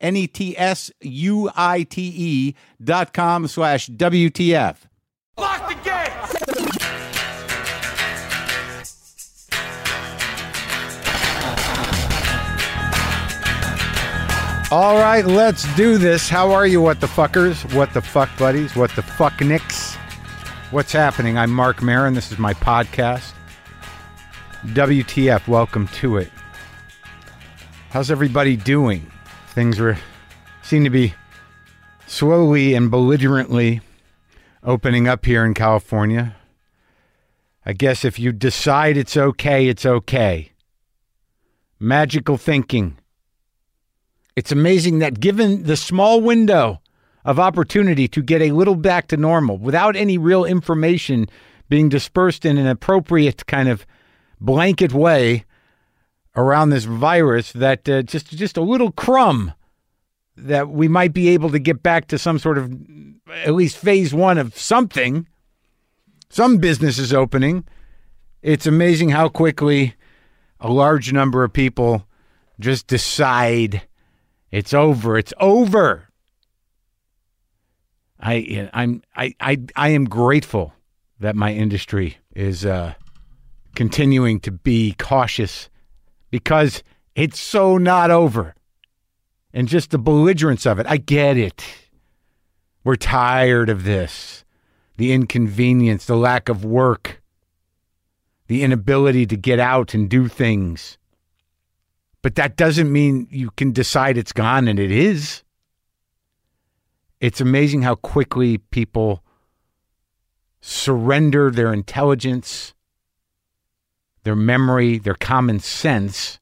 N E T S U I T E dot com slash WTF. Lock the gate! All right, let's do this. How are you, what the fuckers? What the fuck buddies? What the fuck nicks? What's happening? I'm Marc Maron. This is my podcast. WTF, welcome to it. How's everybody doing? Things were seem to be slowly and belligerently opening up here in California. I guess if you decide it's okay, it's okay. Magical thinking. It's amazing that given the small window of opportunity to get a little back to normal without any real information being dispersed in an appropriate kind of blanket way around this virus that uh, just just a little crumb that we might be able to get back to some sort of at least phase 1 of something some businesses opening it's amazing how quickly a large number of people just decide it's over. It's over. I I'm I I I am grateful that my industry is uh continuing to be cautious because it's so not over. And just the belligerence of it. I get it. We're tired of this. The inconvenience, the lack of work, the inability to get out and do things. But that doesn't mean you can decide it's gone, and it is. It's amazing how quickly people surrender their intelligence, their memory, their common sense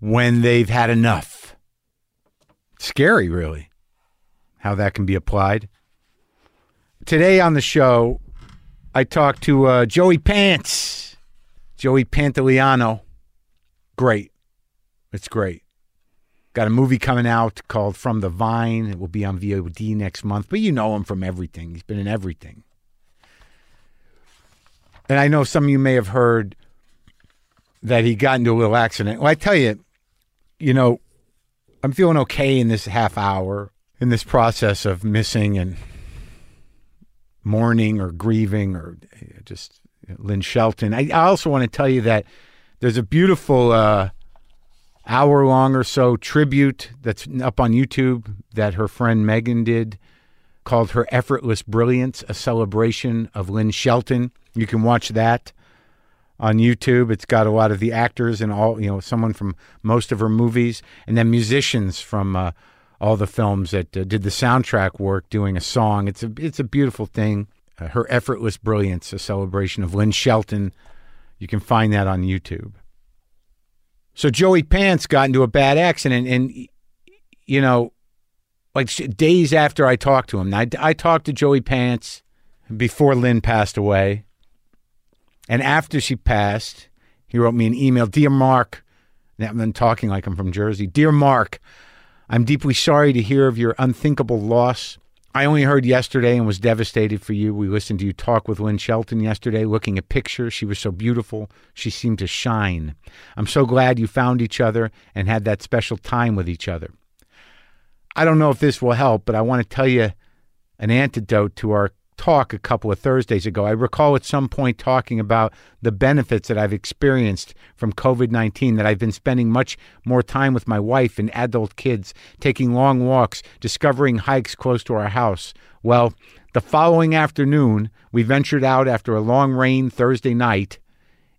when they've had enough. Scary, really, how that can be applied. Today on the show, I talked to uh, Joey Pants, Joey Pantoliano great. It's great. Got a movie coming out called From the Vine. It will be on VOD next month, but you know him from everything. He's been in everything. And I know some of you may have heard that he got into a little accident. Well, I tell you, you know, I'm feeling okay in this half hour, in this process of missing and mourning or grieving or just Lynn Shelton. I, I also want to tell you that there's a beautiful uh, hour long or so tribute that's up on YouTube that her friend Megan did called Her Effortless Brilliance, a celebration of Lynn Shelton. You can watch that on YouTube. It's got a lot of the actors and all, you know, someone from most of her movies, and then musicians from uh, all the films that uh, did the soundtrack work doing a song. It's a, it's a beautiful thing. Uh, Her Effortless Brilliance, a celebration of Lynn Shelton. You can find that on YouTube. So Joey Pants got into a bad accident, and you know, like days after I talked to him, I, I talked to Joey Pants before Lynn passed away, and after she passed, he wrote me an email, dear Marc. I've been talking like I'm from Jersey. Dear Marc, I'm deeply sorry to hear of your unthinkable loss. I only heard yesterday and was devastated for you. We listened to you talk with Lynn Shelton yesterday, looking at pictures. She was so beautiful. She seemed to shine. I'm so glad you found each other and had that special time with each other. I don't know if this will help, but I want to tell you an antidote to our talk a couple of Thursdays ago. I recall at some point talking about the benefits that I've experienced from COVID 19, that I've been spending much more time with my wife and adult kids, taking long walks, discovering hikes close to our house. Well, the following afternoon, we ventured out after a long rain Thursday night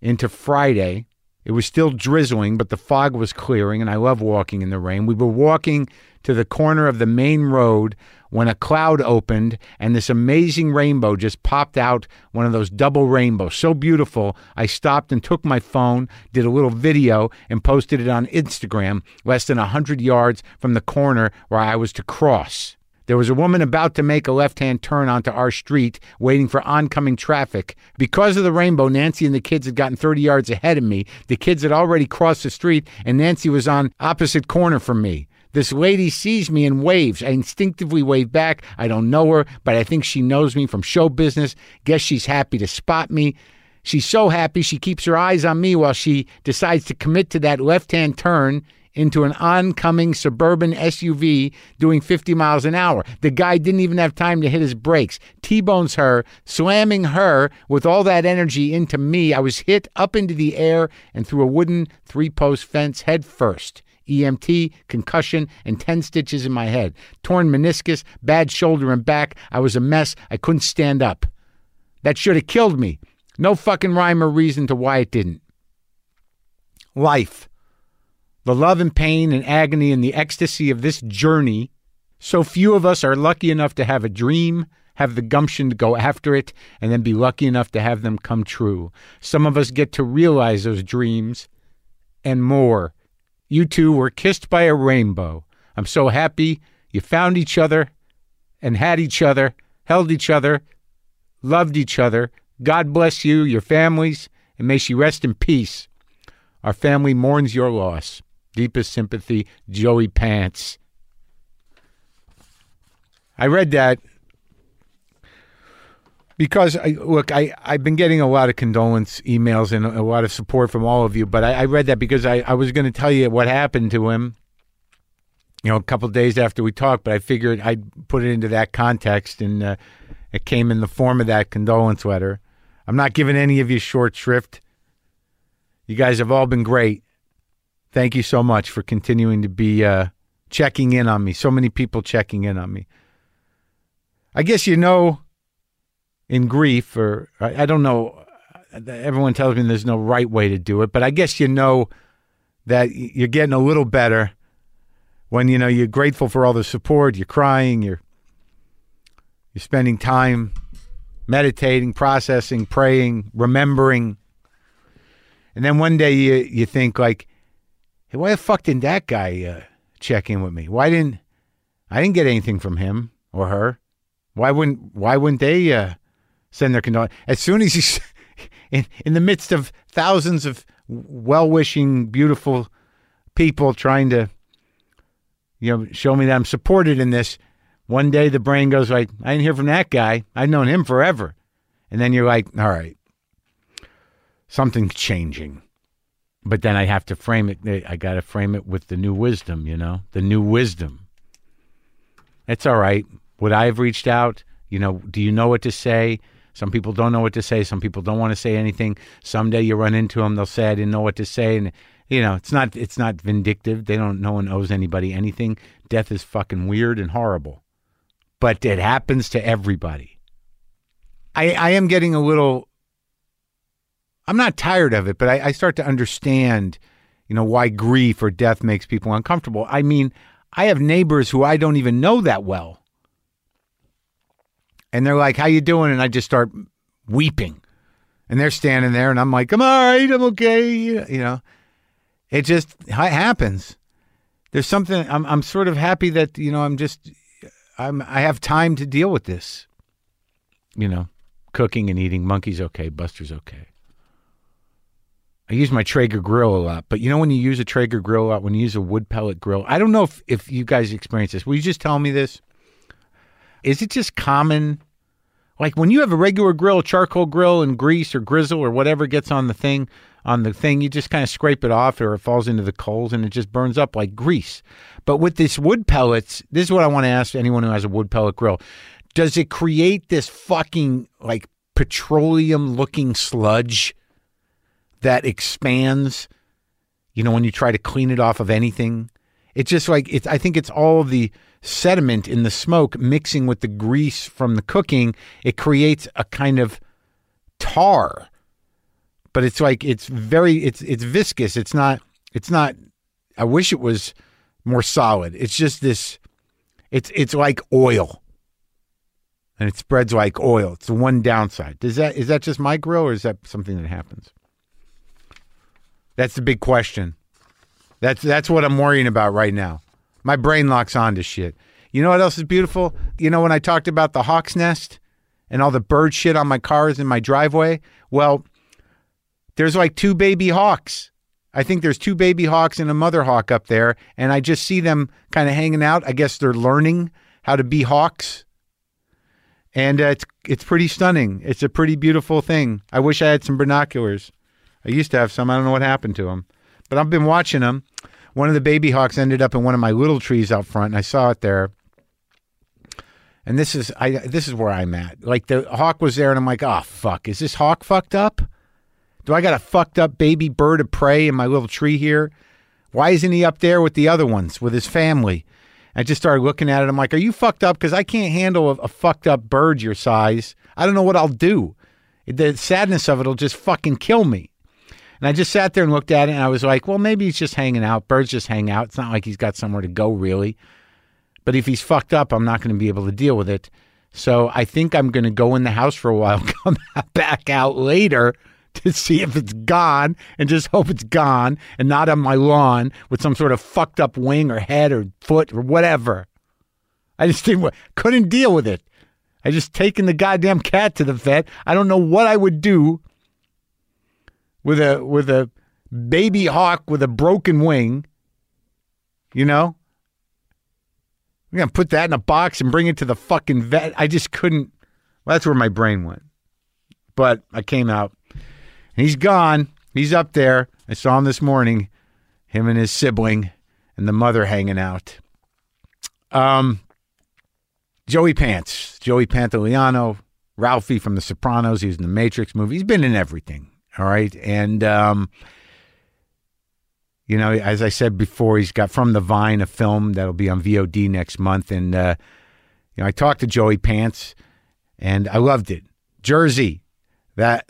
into Friday. It was still drizzling, but the fog was clearing, and I love walking in the rain. We were walking to the corner of the main road when a cloud opened and this amazing rainbow just popped out one of those double rainbows. So beautiful, I stopped and took my phone, did a little video, and posted it on Instagram less than a 100 yards from the corner where I was to cross. There was a woman about to make a left hand turn onto our street, waiting for oncoming traffic. Because of the rainbow, Nancy and the kids had gotten 30 yards ahead of me. The kids had already crossed the street, and Nancy was on opposite corner from me. This lady sees me and waves. I instinctively wave back. I don't know her, but I think she knows me from show business. Guess she's happy to spot me. She's so happy she keeps her eyes on me while she decides to commit to that left hand turn into an oncoming suburban SUV doing 50 miles an hour. The guy didn't even have time to hit his brakes. T bones her, slamming her with all that energy into me. I was hit up into the air and through a wooden three post fence head first. EMT, concussion, and 10 stitches in my head. Torn meniscus, bad shoulder and back. I was a mess. I couldn't stand up. That should have killed me. No fucking rhyme or reason to why it didn't. Life. The love and pain and agony and the ecstasy of this journey. So few of us are lucky enough to have a dream, have the gumption to go after it, and then be lucky enough to have them come true. Some of us get to realize those dreams and more. You two were kissed by a rainbow. I'm so happy you found each other and had each other, held each other, loved each other. God bless you, your families, and may she rest in peace. Our family mourns your loss. Deepest sympathy, Joey Pants. I read that because I look, I I've been getting a lot of condolence emails and a lot of support from all of you, but I, I read that because I, I was going to tell you what happened to him. You know, a couple days after we talked, but I figured I'd put it into that context, and uh, it came in the form of that condolence letter. I'm not giving any of you short shrift. You guys have all been great. Thank you so much for continuing to be uh, checking in on me. So many people checking in on me. I guess you know in grief, or I, I don't know, everyone tells me there's no right way to do it, but I guess you know that you're getting a little better when you know you're grateful for all the support, you're crying, you're you're spending time meditating, processing, praying, remembering. And then one day you you think like, hey, why the fuck didn't that guy uh, check in with me? Why didn't I didn't get anything from him or her? Why wouldn't why wouldn't they uh, send their condolences? As soon as he's in in the midst of thousands of well wishing, beautiful people trying to you know show me that I'm supported in this. One day the brain goes like, I didn't hear from that guy. I've known him forever. And then you're like, all right, something's changing. But then I have to frame it. Eh, I got to frame it with the new wisdom, you know, the new wisdom. It's all right. Would I have reached out? You know, do you know what to say? Some people don't know what to say. Some people don't want to say anything. Someday you run into them, they'll say, "I didn't know what to say," and you know, it's not it's not vindictive. They don't. No one owes anybody anything. Death is fucking weird and horrible, but it happens to everybody. I I am getting a little. I'm not tired of it, but I, I start to understand, you know, why grief or death makes people uncomfortable. I mean, I have neighbors who I don't even know that well and they're like, "How you doing?" And I just start weeping, and they're standing there, and I'm like, "I'm all right, I'm okay," you know. It just ha- happens. There's something. I'm I'm sort of happy that you know I'm just I'm I have time to deal with this. You know, cooking and eating. Monkey's okay. Buster's okay. I use my Traeger grill a lot, but you know when you use a Traeger grill a lot, when you use a wood pellet grill, I don't know if, if you guys experience this. Will you just tell me this? Is it just common? Like when you have a regular grill, charcoal grill, and grease or grizzle or whatever gets on the thing, on the thing, you just kind of scrape it off or it falls into the coals and it just burns up like grease. But with this wood pellets, this is what I want to ask anyone who has a wood pellet grill. does it create this fucking like petroleum looking sludge that expands? You know, when you try to clean it off of anything, it's just like it's. I think it's all the sediment in the smoke mixing with the grease from the cooking. It creates a kind of tar, but it's like it's very it's it's viscous. It's not it's not. I wish it was more solid. It's just this. It's it's like oil, and it spreads like oil. It's the one downside. Does that is that just my grill, or is that something that happens? That's the big question. That's that's what I'm worrying about right now. My brain locks on to shit. You know what else is beautiful? You know when I talked about the hawk's nest and all the bird shit on my cars in my driveway? Well, there's like two baby hawks. I think there's two baby hawks and a mother hawk up there, and I just see them kind of hanging out. I guess they're learning how to be hawks, and uh, it's it's pretty stunning. It's a pretty beautiful thing. I wish I had some binoculars. I used to have some. I don't know what happened to them, but I've been watching them. One of the baby hawks ended up in one of my little trees out front, and I saw it there. And this is I this is where I'm at. Like the hawk was there, and I'm like, oh fuck, is this hawk fucked up? Do I got a fucked up baby bird of prey in my little tree here? Why isn't he up there with the other ones with his family? I just started looking at it. I'm like, are you fucked up? Because I can't handle a, a fucked up bird your size. I don't know what I'll do. The sadness of it will just fucking kill me. And I just sat there and looked at it and I was like, well, maybe he's just hanging out. Birds just hang out. It's not like he's got somewhere to go, really. But if he's fucked up, I'm not going to be able to deal with it. So I think I'm going to go in the house for a while, come back out later to see if it's gone and just hope it's gone and not on my lawn with some sort of fucked up wing or head or foot or whatever. I just didn't, couldn't deal with it. I just taken the goddamn cat to the vet. I don't know what I would do with a with a baby hawk with a broken wing. You know? I'm gonna put that in a box and bring it to the fucking vet. I just couldn't well, that's where my brain went. But I came out. And he's gone. He's up there. I saw him this morning, him and his sibling and the mother hanging out. Um Joey Pants, Joey Pantoliano, Ralphie from The Sopranos. He was in the Matrix movie. He's been in everything. All right. And, um, you know, as I said before, he's got From the Vine, a film that'll be on VOD next month. And, uh, you know, I talked to Joey Pants and I loved it. Jersey, that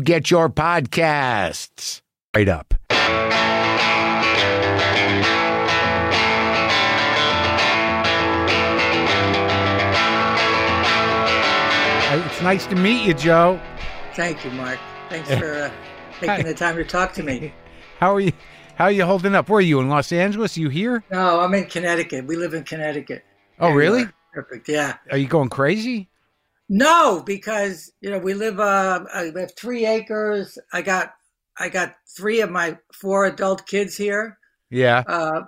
get your podcasts. Right up. It's nice to meet you, Joe. Thank you, Marc. Thanks for uh, taking the time to talk to me. How are you? How are you holding up? Where are you in Los Angeles? you here? No, I'm in Connecticut. We live in Connecticut. Oh, There really? Perfect. Yeah. Are you going crazy? No, because you know we live. Uh, I have three acres. I got I got three of my four adult kids here, Yeah. uh,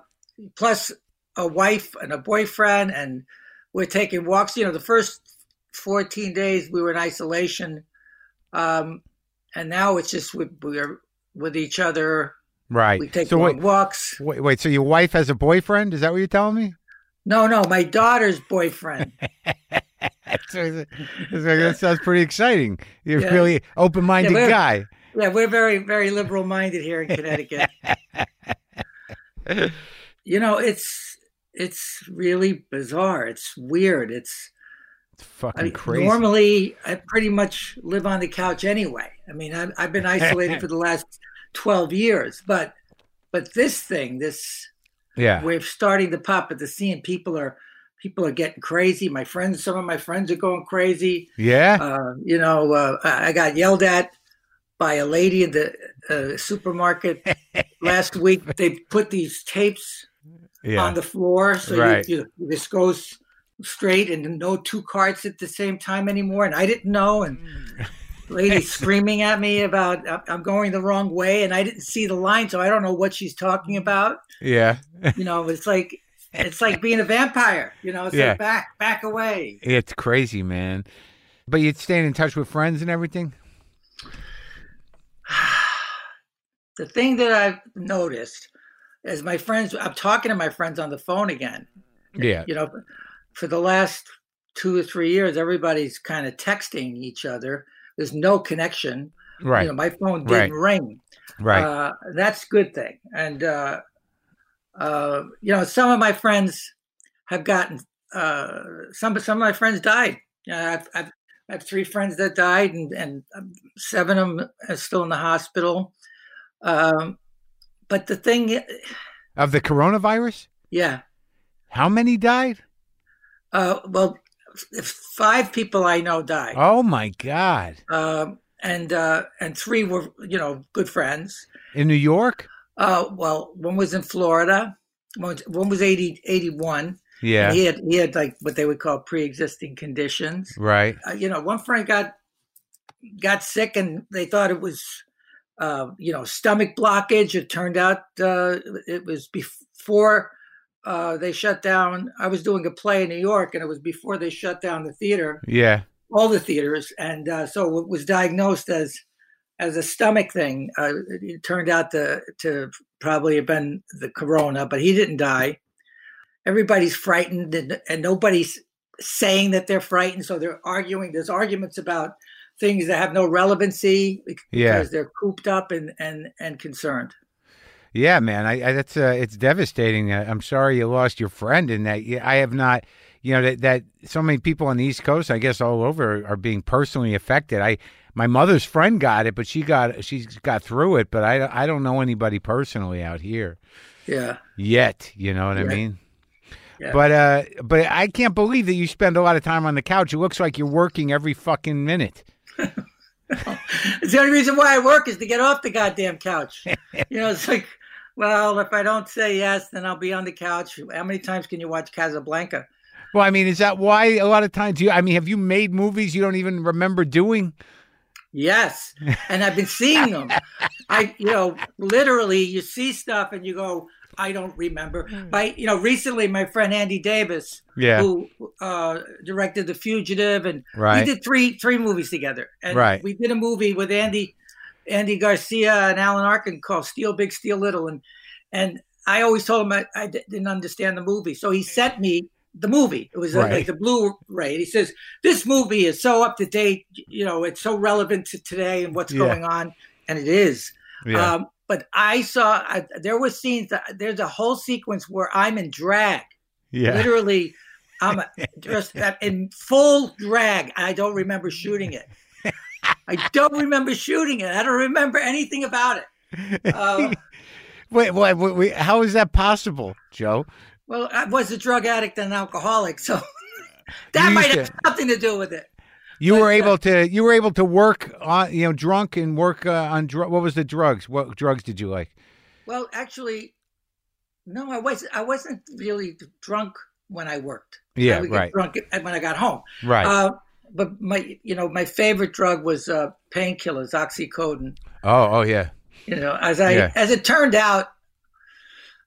plus a wife and a boyfriend, and we're taking walks. You know, the first 14 days we were in isolation, um, and now it's just we, we're with each other. Right. We take so wait, walks. wait, wait. So your wife has a boyfriend? Is that what you're telling me? No, no, my daughter's boyfriend. That sounds pretty exciting. You're Yeah. really open-minded Yeah, guy. Yeah, we're very, very liberal minded here in Connecticut. you know, it's it's really bizarre. It's weird. It's It's fucking I mean, crazy. Normally, I pretty much live on the couch anyway. I mean, I've, I've been isolated for the last twelve years, but but this thing, this yeah. we're starting to pop at the scene. People are people are getting crazy. My friends, some of my friends are going crazy. Yeah. Uh, you know, uh, I got yelled at by a lady in the uh, supermarket last week. They put these tapes yeah. on the floor, so Right. you, you, this goes straight and no two carts at the same time anymore. And I didn't know, and lady screaming at me about I'm going the wrong way, and I didn't see the line, so I don't know what she's talking about. yeah. You know, it's like it's like being a vampire. You know, it's Yeah. like back, back away. It's crazy, man. But you're staying in touch with friends and everything? The thing that I've noticed is my friends. I'm talking to my friends on the phone again. Yeah. you know, for the last two or three years, everybody's kind of texting each other. There's no connection. Right. You know, my phone didn't ring. right. Uh, that's a good thing. And, uh, uh, you know, some of my friends have gotten, uh, some, some of my friends died. You know, I've, I've, I have three friends that died and, and um, seven of them are still in the hospital. Um, but the thing, of the coronavirus? yeah, How many died? uh, well, five people I know died. Oh my God. um, and uh, and three were you know good friends. In New York? Uh, well, one was in Florida. One was, one was 80, 81. Yeah. He had he had like what they would call pre-existing conditions. Right. Uh, you know, one friend got got sick, and they thought it was uh, you know stomach blockage. It turned out uh, it was before uh, they shut down. I was doing a play in New York, and it was before they shut down the theater Yeah. all the theaters, and uh, so it was diagnosed as as a stomach thing. Uh, it, turned out to to probably have been the corona, but he didn't die. Everybody's frightened, and, and nobody's saying that they're frightened, so they're arguing. There's arguments about things that have no relevancy because Yeah. they're cooped up and and and concerned. Yeah, man. I, I that's uh, it's devastating. I'm sorry you lost your friend, in that yeah, I have not. You know that that so many people on the East Coast, I guess, all over, are being personally affected. I my mother's friend got it, but she got she's got through it. But I I don't know anybody personally out here Yeah, yet. You know what I mean? Yeah. But uh, but I can't believe that you spend a lot of time on the couch. It looks like you're working every fucking minute. it's the only reason why I work is to get off the goddamn couch. you know, it's like, well, if I don't say yes, then I'll be on the couch. How many times can you watch Casablanca? Well, I mean, is that why a lot of times you? I mean, have you made movies you don't even remember doing? Yes, and I've been seeing them. I, you know, literally, you see stuff and you go, I don't remember. By you know, recently, my friend Andy Davis, Yeah, who uh, directed The Fugitive, and right. we did three three movies together. And Right. we did a movie with Andy Andy Garcia and Alan Arkin called Steal Big, Steal Little, and and I always told him I, I didn't understand the movie, so he sent me the movie. It was uh, Right. like the Blu-ray. He says this movie is so up to date. You know, it's so relevant to today and what's Yeah. going on, and it is. yeah. Um, but I saw I, there were scenes. That, there's a whole sequence where I'm in drag yeah. literally i'm just in full drag i don't remember shooting it i don't remember shooting it i don't remember anything about it uh, Wait, wait, wait, wait, how is that possible, Joe? Well i was a drug addict and an alcoholic so that might have to- something to do with it You But, were uh, able to you were able to work on you know drunk and work uh, on dr- what was the drugs? What drugs did you like? well actually no i wasn't i wasn't really drunk when i worked I Yeah, would get right, drunk when i got home right. uh, but my you know my favorite drug was uh, painkillers oxycodone oh, oh yeah, you know as i Yeah. as it turned out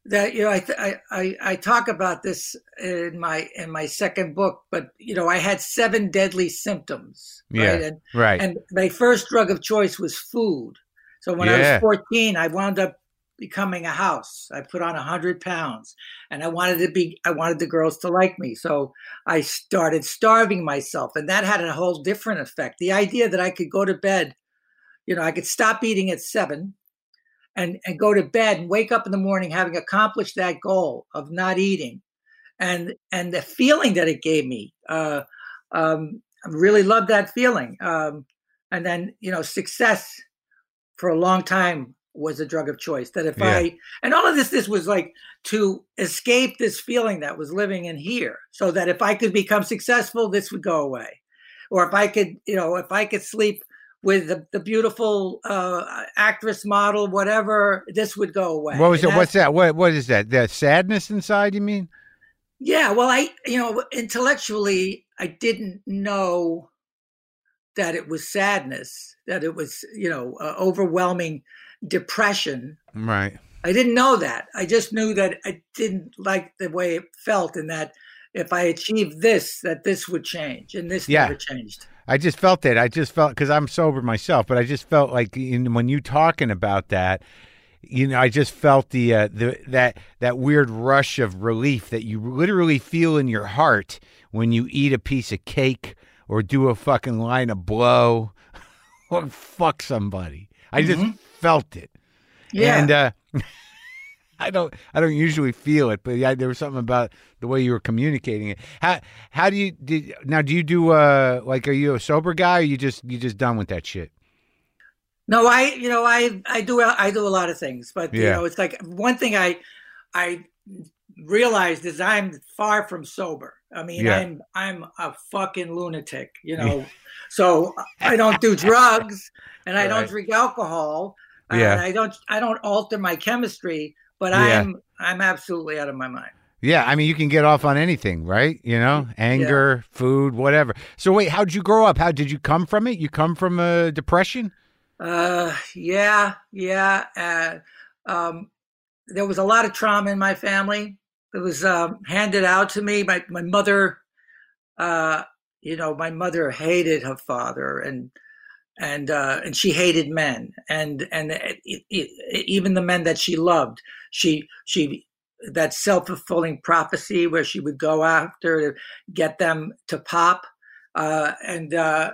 that you know I, I i talk about this in my in my second book but you know i had seven deadly symptoms Yeah. right? And right. and my first drug of choice was food. So when i was 14 i wound up becoming a house. I put on 100 pounds and i wanted to be i wanted the girls to like me. So i started starving myself and that had a whole different effect. The idea that i could go to bed you know i could stop eating at seven and and go to bed and wake up in the morning having accomplished that goal of not eating and and the feeling that it gave me uh um, I really loved that feeling. Um, and then you know, success for a long time was a drug of choice. That if Yeah. I and all of this, this was like to escape this feeling that was living in here, so that if I could become successful, this would go away, or if I could, you know, if I could sleep with the, the beautiful uh, actress model, whatever, this would go away. What was And it? What's that? What what is that? The sadness inside? You mean? Yeah, well, I, you know, intellectually, I didn't know that it was sadness, that it was, you know, uh, overwhelming depression. Right. I didn't know that. I just knew that I didn't like the way it felt, and that if I achieved this, that this would change, and this Yeah. never changed. I just felt it. I just felt because I'm sober myself, but I just felt like in, when you talking about that, you know, I just felt the uh, the that that weird rush of relief that you literally feel in your heart when you eat a piece of cake or do a fucking line of blow or fuck somebody. I just felt it. Yeah. And uh, I don't I don't usually feel it, but yeah, there was something about the way you were communicating it. How how do you did now? Do you do uh like are you a sober guy? Or you just you just done with that shit? No, I you know I I do I do a lot of things, but you know it's like one thing I I realized is I'm far from sober. I mean Yeah. I'm I'm a fucking lunatic, you know. so I don't do drugs and I Right. don't drink alcohol Yeah. and I don't I don't alter my chemistry, but Yeah. I'm I'm absolutely out of my mind. Yeah, I mean you can get off on anything, right? You know, anger, food, whatever. So wait, how'd you grow up? How did you come from it? You come from a depression? Uh, yeah, yeah. Uh, um, there was a lot of trauma in my family. It was um, handed out to me. My my mother, uh, you know, my mother hated her father, and and uh, and she hated men, and and it, it, it- even the men that she loved. She she that self fulfilling prophecy where she would go after to get them to pop, uh, and. Uh,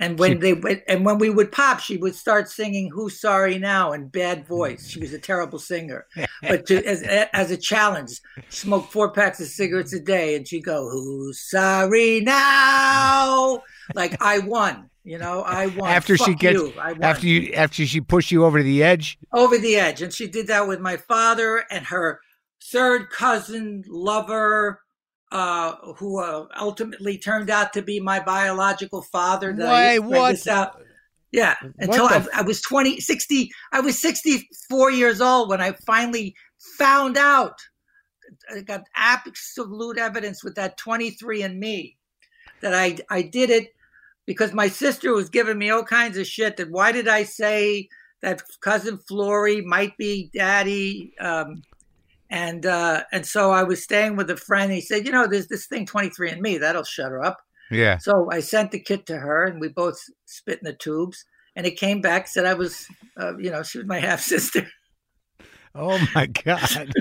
and when She- they went, and when we would pop, she would start singing "Who's Sorry Now" in bad voice. She was a terrible singer, but to, as as a challenge, smoke four packs of cigarettes a day, and she'd go "Who's sorry now?" Like I won, you know, I won. After she gets you, after you after she pushed you over the edge? over the edge, and she did that with my father and her third cousin lover. Uh, who uh, ultimately turned out to be my biological father. that I Wait, what? Yeah, until I, I was 20, 60, I was 64 years old when I finally found out. I got absolute evidence with that 23 and me that I, I did it because my sister was giving me all kinds of shit that why did I say that cousin Flory might be daddy? Um, and uh, and so I was staying with a friend. He said, you know, there's this thing 23 and me that'll shut her up. Yeah. So I sent the kit to her, and we both spit in the tubes. And it came back said I was, uh, you know, she was my half sister. Oh my god.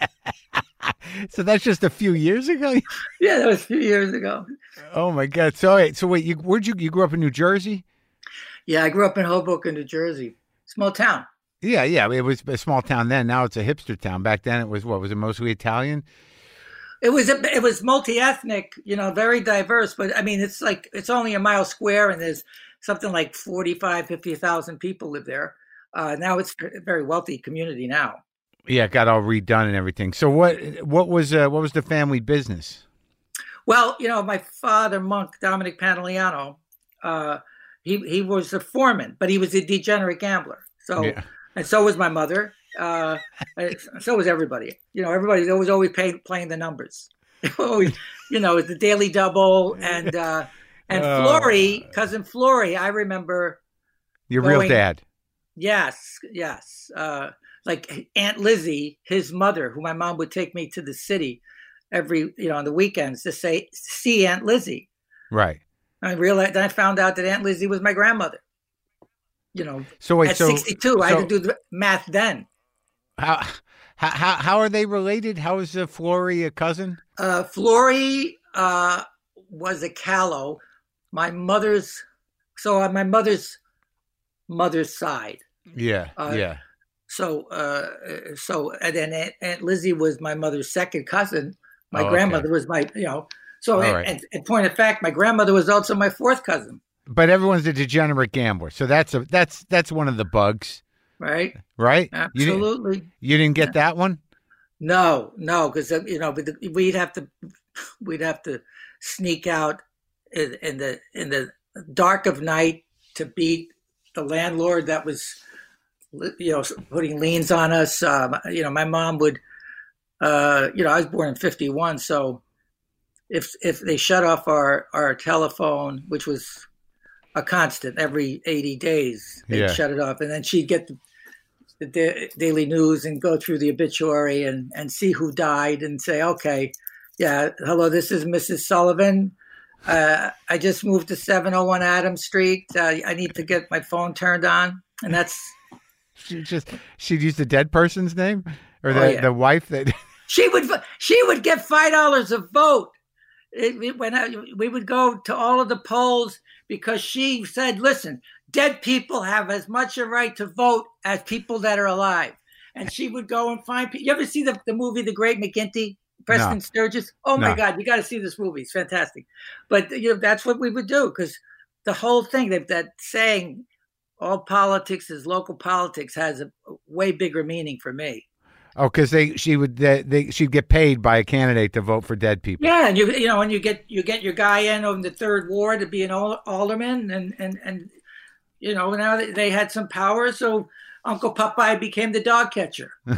so that's just a few years ago. yeah, that was a few years ago. Oh my god. So wait, so wait, you where'd you you grew up in New Jersey? Yeah, I grew up in Hoboken, New Jersey, small town. Yeah, yeah. It was a small town then. Now it's a hipster town. Back then it was what? Was it mostly Italian? It was a, it was multi ethnic, you know, very diverse. But I mean, it's like it's only a mile square, and there's something like 45, 50,000 people live there. Uh, now it's a very wealthy community now. Yeah, got all redone and everything. So what what was uh, what was the family business? Well, you know, my father, monk Dominic Pantoliano, uh, he he was a foreman, but he was a degenerate gambler. So Yeah. and so was my mother. Uh, so was everybody. You know, everybody was always pay, playing the numbers. Always, you know, the daily double and uh, and Oh. Flory, cousin Flory. I remember. Your real dad. Yes, yes. Uh, like Aunt Lizzie, his mother, who my mom would take me to the city every, you know, on the weekends to say see Aunt Lizzie. Right. I realized then I found out that Aunt Lizzie was my grandmother. You know, So wait, at so 62, I so had to do the math then. how how how how are they related? How is uh, Flory a cousin? Uh, Flory uh, was a callow. My mother's, so on my mother's mother's side. Yeah, Uh, yeah. So, uh, so and then Aunt, Aunt Lizzie was my mother's second cousin. My Oh, okay. grandmother was my, you know. So, and, right. and, and point of fact, my grandmother was also my fourth cousin, But everyone's a degenerate gambler, so that's a that's that's one of the bugs, right? right? You didn't, Absolutely. you didn't get that one. No, no, because you know, we'd have to, we'd have to sneak out in, in the in the dark of night to beat the landlord that was, you know, putting liens on us. Um, you know, my mom would, uh, you know, I was born in '51, so if if they shut off our our telephone, which was a constant every 80 days, they'd Yeah. shut it off, and then she'd get the the da- daily news and go through the obituary and, and see who died and say, okay, yeah, hello, this is Mrs. Sullivan. Uh, I just moved to 701 Adams Street. Uh, I need to get my phone turned on. And that's, She just she'd use the dead person's name or Oh, the yeah. the wife that. she would, she would get $5 a vote. It, when I, we would go to all of the polls because she said, listen, dead people have as much a right to vote as people that are alive. And she would go and find people. You ever see the, the movie The Great McGinty? Preston Sturges. Oh my No. God, you got to see this movie. It's fantastic. But you know that's what we would do because the whole thing that that saying, all politics is local politics, has a way bigger meaning for me. Oh, because they she would they, they she'd get paid by a candidate to vote for dead people. Yeah, and you you know, and you get you get your guy in on the third ward to be an alderman, and and and you know now they- they had some power, so Uncle Popeye became the dog catcher.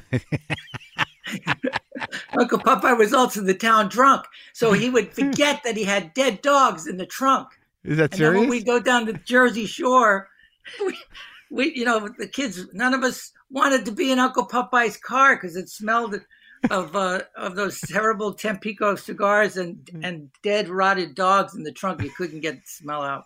Uncle Popeye was also the town drunk, so he would forget that he had dead dogs in the trunk. Is that And then when serious? we go down the Jersey Shore, we, we you know the kids, none of us wanted to be in Uncle Popeye's car because it smelled of uh, of those terrible Tampico cigars and and dead rotted dogs in the trunk. You couldn't get the smell out.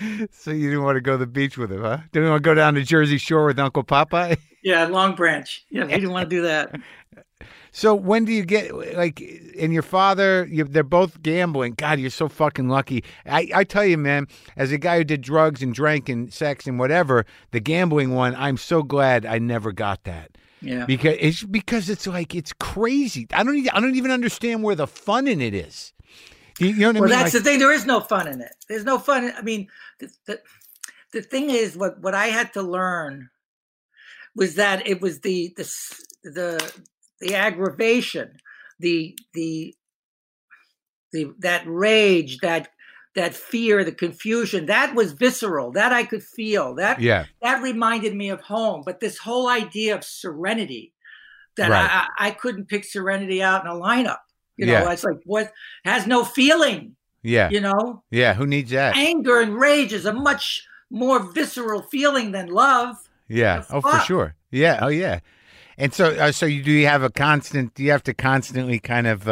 so you didn't want to go to the beach with him, huh? Didn't want to go down to Jersey Shore with Uncle Popeye. Yeah, Long Branch. Yeah, we didn't want to do that. So when do you get like? And your father, you, they're both gambling. God, you're so fucking lucky. I, I tell you, man, as a guy who did drugs and drank and sex and whatever, the gambling one, I'm so glad I never got that. Yeah. because it's because it's like it's crazy. I don't even, I don't even understand where the fun in it is. You, you know what I Well, mean? that's Like- the thing. There is no fun in it. There's no fun. in- I mean, the, the the thing is, what what I had to learn was that it was the the the the aggravation, the the the that rage, that that fear, the confusion. That was visceral. That I could feel. That yeah, that reminded me of home. But this whole idea of serenity, that Right. I, I couldn't pick serenity out in a lineup. You know, Yeah. it's like what has no feeling. yeah, You know, yeah. Who needs that? anger and rage is a much more visceral feeling than love. Yeah. Oh, for sure. Yeah. Oh, yeah. And so, uh, so you do you have a constant? Do you have to constantly kind of?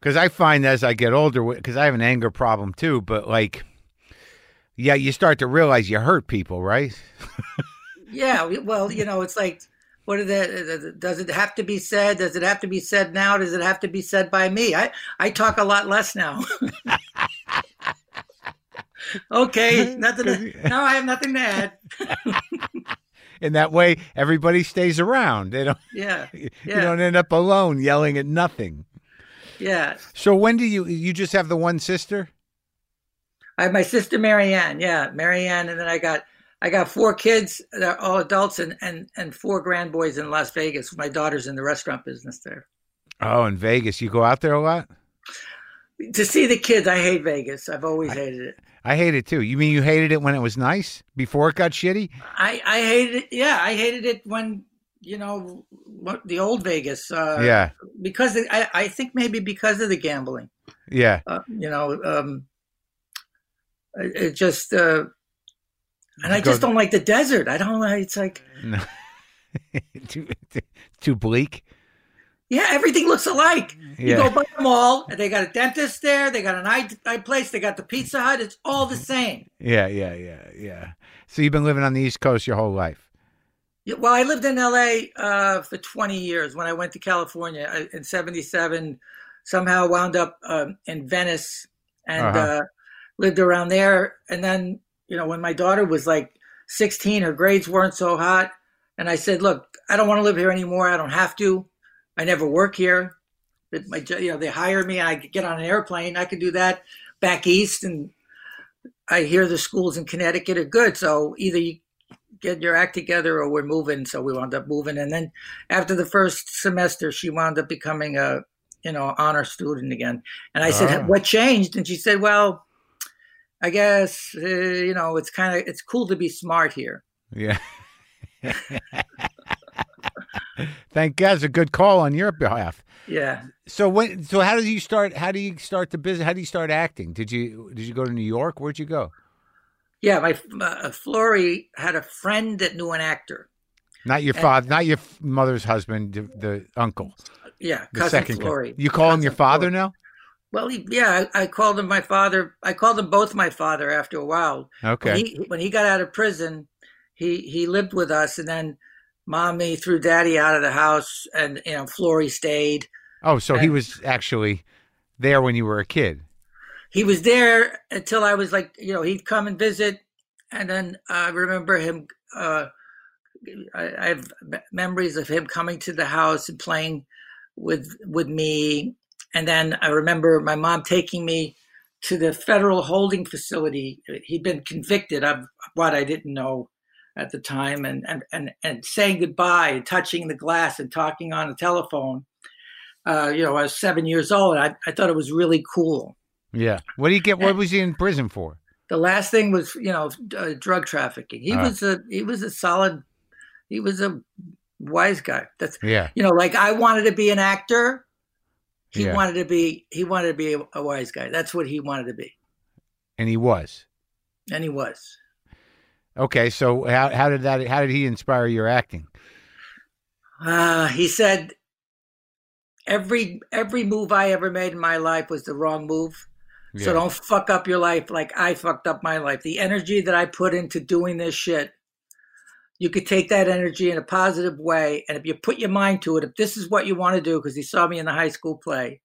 Because I find as I get older, because I have an anger problem too. But like, yeah, you start to realize you hurt people, right? Yeah, well, you know, it's like, what are the? Does it have to be said? Does it have to be said now? Does it have to be said by me? I I talk a lot less now. okay, nothing. To, no, I have nothing to add. And that way, everybody stays around. They don't. Yeah, You don't end up alone yelling at nothing. yeah. So when do you? You just have the one sister? I have my sister Marianne. Yeah, Marianne, and then I got I got four kids. They're all adults, and and and four grandboys in Las Vegas. My daughter's in the restaurant business there. Oh, in Vegas, you go out there a lot. To see the kids, I hate Vegas. I've always hated it. I hate it too. You mean you hated it when it was nice before it got shitty? I I hated it. Yeah, I hated it when you know what, the old Vegas. Uh, yeah, because of- I I think maybe because of the gambling. yeah. Uh, you know, um, it, it just. Uh, and I just don't like the desert. I don't like. It's like No. too, too bleak. Yeah, everything looks alike. You go by the mall, and they got a dentist there. They got an eye, eye place. They got the Pizza Hut. It's all the same. Yeah, yeah, yeah, yeah. So you've been living on the East Coast your whole life. Yeah, Well, I lived in LA uh, for 20 years. When I went to California I, in '77, somehow wound up um, in Venice and Uh-huh. uh, lived around there. And then, you know, when my daughter was like 16, her grades weren't so hot, and I said, "Look, I don't want to live here anymore. I don't have to. I never work here. That my you know they hire me, I get on an airplane. I can do that back east, and I hear the schools in Connecticut are good. So either you get your act together or we're moving. So we wound up moving, and then after the first semester, she wound up becoming a you know honor student again. And I said, Ah. "What changed?" And she said, "Well." I guess uh, you know it's kind of it's cool to be smart here. Yeah. Thank God, it's a good call on your behalf. Yeah, So when, so how did you start? How do you start the business? How do you start acting? Did you did you go to New York? Where'd you go? yeah. My uh, Flory had a friend that knew an actor. Not your And- father, not your mother's husband, the, the uncle, Yeah, the cousin second. Flory. You call him your father Flory. now? Well, he, yeah, I, I called him my father. I called them both my father after a while. When Okay. he when he got out of prison, he he lived with us, and then mommy threw daddy out of the house, and you know Flory stayed. oh, so he was actually there when you were a kid. He was there until I was like, you know, he'd come and visit, and then I remember him. Uh, I, I have memories of him coming to the house and playing with with me, and then I remember my mom taking me to the federal holding facility. He'd been convicted of what I didn't know at the time, and and and, and saying goodbye, and touching the glass, and talking on the telephone. Uh, you know, I was seven years old. And I, I thought it was really cool. Yeah. What do you get? What was he in prison for? The last thing was, you know, uh, drug trafficking. He Ah. was a he was a solid, he was a wise guy. That's Yeah. you know, like I wanted to be an actor. He Yeah. wanted to be he wanted to be a, a wise guy. That's what he wanted to be, And he was. and he was. Okay. So how how did that? How did he inspire your acting? Uh, he said, every every move I ever made in my life was the wrong move. Yeah. So don't fuck up your life like I fucked up my life. The energy that I put into doing this shit, you could take that energy in a positive way. And if you put your mind to it, if this is what you want to do, because he saw me in the high school play,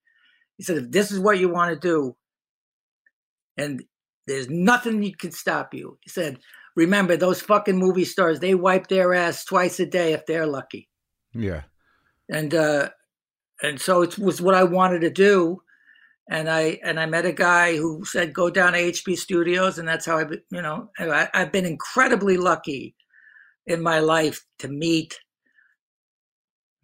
he said, if this is what you want to do, and there's nothing that can stop you. He said, remember those fucking movie stars, they wipe their ass twice a day if they're lucky. Yeah. and uh, and so it was what I wanted to do, and I and I met a guy who said go down to HB Studios, and that's how I, you know, I, I've been incredibly lucky in my life to meet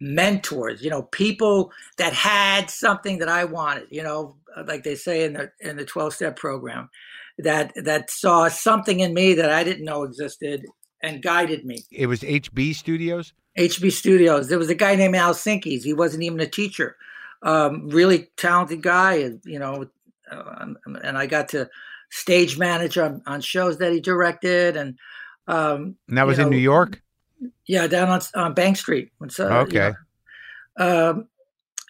mentors, you know, people that had something that I wanted, you know, like they say in the in the twelve step program, that that saw something in me that I didn't know existed and guided me. It was HB Studios. HB Studios. There was a guy named Al Sinkies. He wasn't even a teacher. Um, really talented guy, and you know, um, and I got to stage manage on, on shows that he directed, and um, And that was You in New York. yeah, down on, on Bank Street. Uh, you Okay. know, um,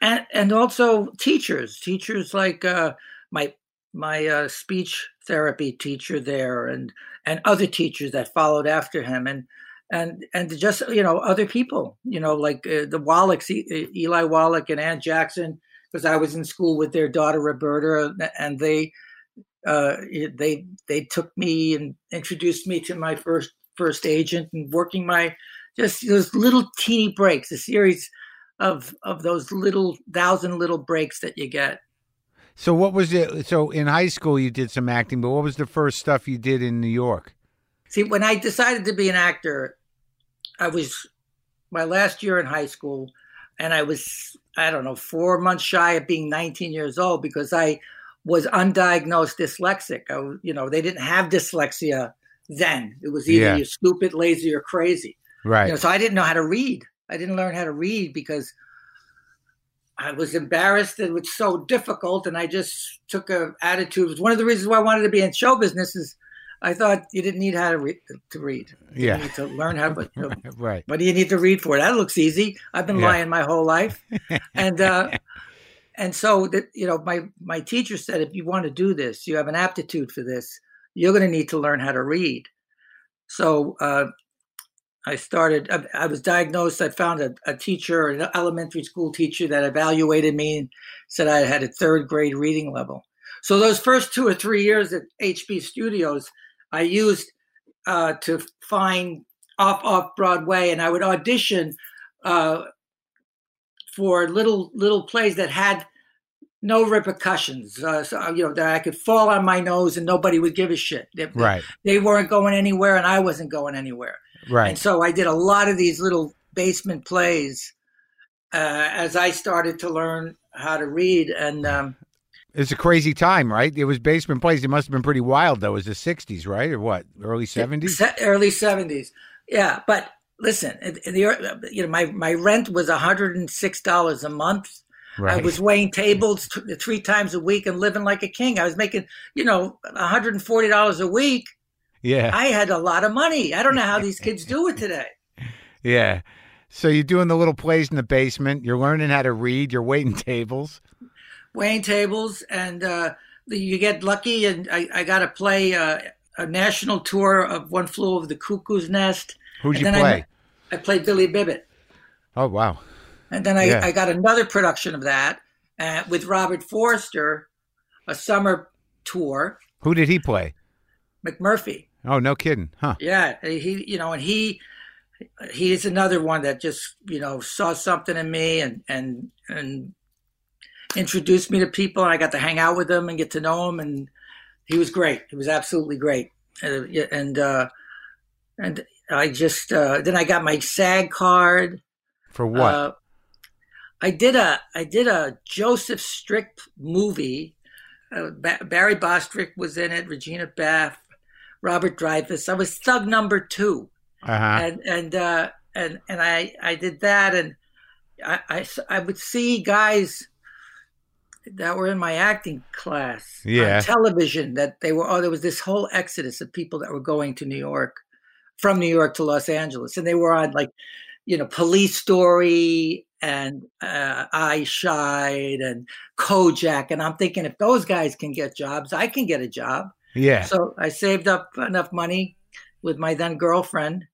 and and also teachers, teachers like uh, my my uh, speech therapy teacher there, and and other teachers that followed after him, and and and just you know other people, you know like uh, the Wallachs, E- Eli Wallach and Ann Jackson, because I was in school with their daughter Roberta, and they uh, they they took me and introduced me to my first first agent and working my just those little teeny breaks, a series of of those little thousand little breaks that you get. So what was it? So in high school you did some acting, but what was the first stuff you did in New York? See, when I decided to be an actor, I was my last year in high school, and I was I don't know four months shy of being 19 years old because I was undiagnosed dyslexic. I, you know, they didn't have dyslexia then. It was either Yeah. you're stupid, lazy, or crazy. Right. You know, so I didn't know how to read. I didn't learn how to read because I was embarrassed that it was so difficult, and I just took a attitude. It was one of the reasons why I wanted to be in show business. Is I thought you didn't need how to read. To read, you Yeah. need to learn how. But you right. what do you need to read for? it. That looks easy. I've been Yeah. lying my whole life, and uh, and so that you know, my my teacher said, if you want to do this, you have an aptitude for this. You're going to need to learn how to read. So uh, I started. I, I was diagnosed. I found a, a teacher, an elementary school teacher, that evaluated me and said I had a third grade reading level. So those first two or three years at HB Studios, I used uh, to find off off Broadway, and I would audition uh, for little little plays that had no repercussions. Uh, so, you know that I could fall on my nose and nobody would give a shit. They, Right. they weren't going anywhere, and I wasn't going anywhere. And so I did a lot of these little basement plays uh, as I started to learn how to read. And um, It's a crazy time, right? It was basement plays. It must have been pretty wild, though. It was the '60s, right, or what? Early '70s. early seventies, yeah. But listen, the you know my my rent was hundred and six dollars a month. Right. I was weighing tables t- three times a week and living like a king. I was making, you know, $140 a week. Yeah. I had a lot of money. I don't know how these kids do it today. Yeah. So you're doing the little plays in the basement. You're learning how to read. You're waiting tables. Waiting tables, and uh, you get lucky. And I, I got to play uh, a national tour of One Flew Over the Cuckoo's Nest. Who'd And you then I play? I played Billy Bibbit. Oh wow. And then I, Yeah. I got another production of that uh, with Robert Forster, a summer tour, Who did he play? McMurphy. Oh, no kidding, huh? Yeah, he you know, and he he's another one that just you know saw something in me and and and introduced me to people, and I got to hang out with him and get to know him, and he was great. He was absolutely great, and and, uh, and I just uh, then I got my SAG card. For what? Uh, I did a I did a Joseph Strick movie. Uh, ba- Barry Bostwick was in it. Regina Baff, Robert Drivas. I was Thug Number Two, Uh huh. and and uh, and and I I did that, and I, I I would see guys that were in my acting class Yeah. on television that they were oh there was this whole exodus of people that were going to New York from New York to Los Angeles and they were on like you know police story and uh, Ironside and Kojak and I'm thinking if those guys can get jobs I can get a job Yeah. so I saved up enough money with my then girlfriend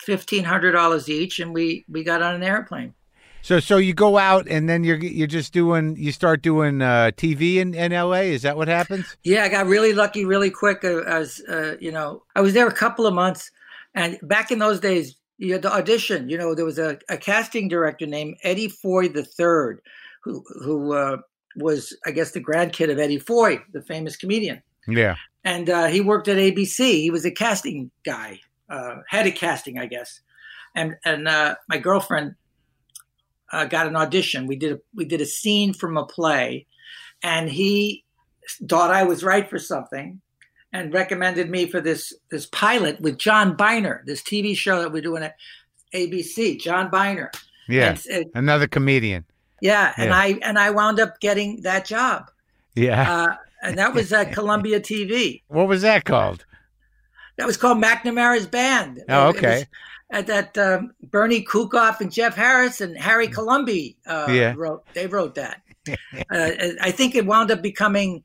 fifteen hundred dollars each and we we got on an airplane So so you go out and then you're you're just doing you start doing uh, TV in, in LA. Is that what happens? Yeah, I got really lucky really quick. Uh, I was, uh, you know, I was there a couple of months, and back in those days, you had to audition. You know, there was a, a casting director named Eddie Foy the Third, who who uh, was, I guess, the grandkid of Eddie Foy, the famous comedian, Yeah. and uh, he worked at ABC. He was a casting guy, uh, head of casting, I guess, and and uh, my girlfriend uh, got an audition. We did a, we did a scene from a play, and he thought I was right for something, and recommended me for this this pilot with John Byner, this TV show that we're doing at ABC. John Byner, Yeah. and, uh, Another comedian. yeah, and Yeah. I and I wound up getting that job, Yeah. uh, and that was at Columbia TV. what was that called? That was called McNamara's Band. Oh, okay. At that um, Bernie Kukoff and Jeff Harris and Harry Colomby uh, Yeah. wrote. They wrote that. uh, I think it wound up becoming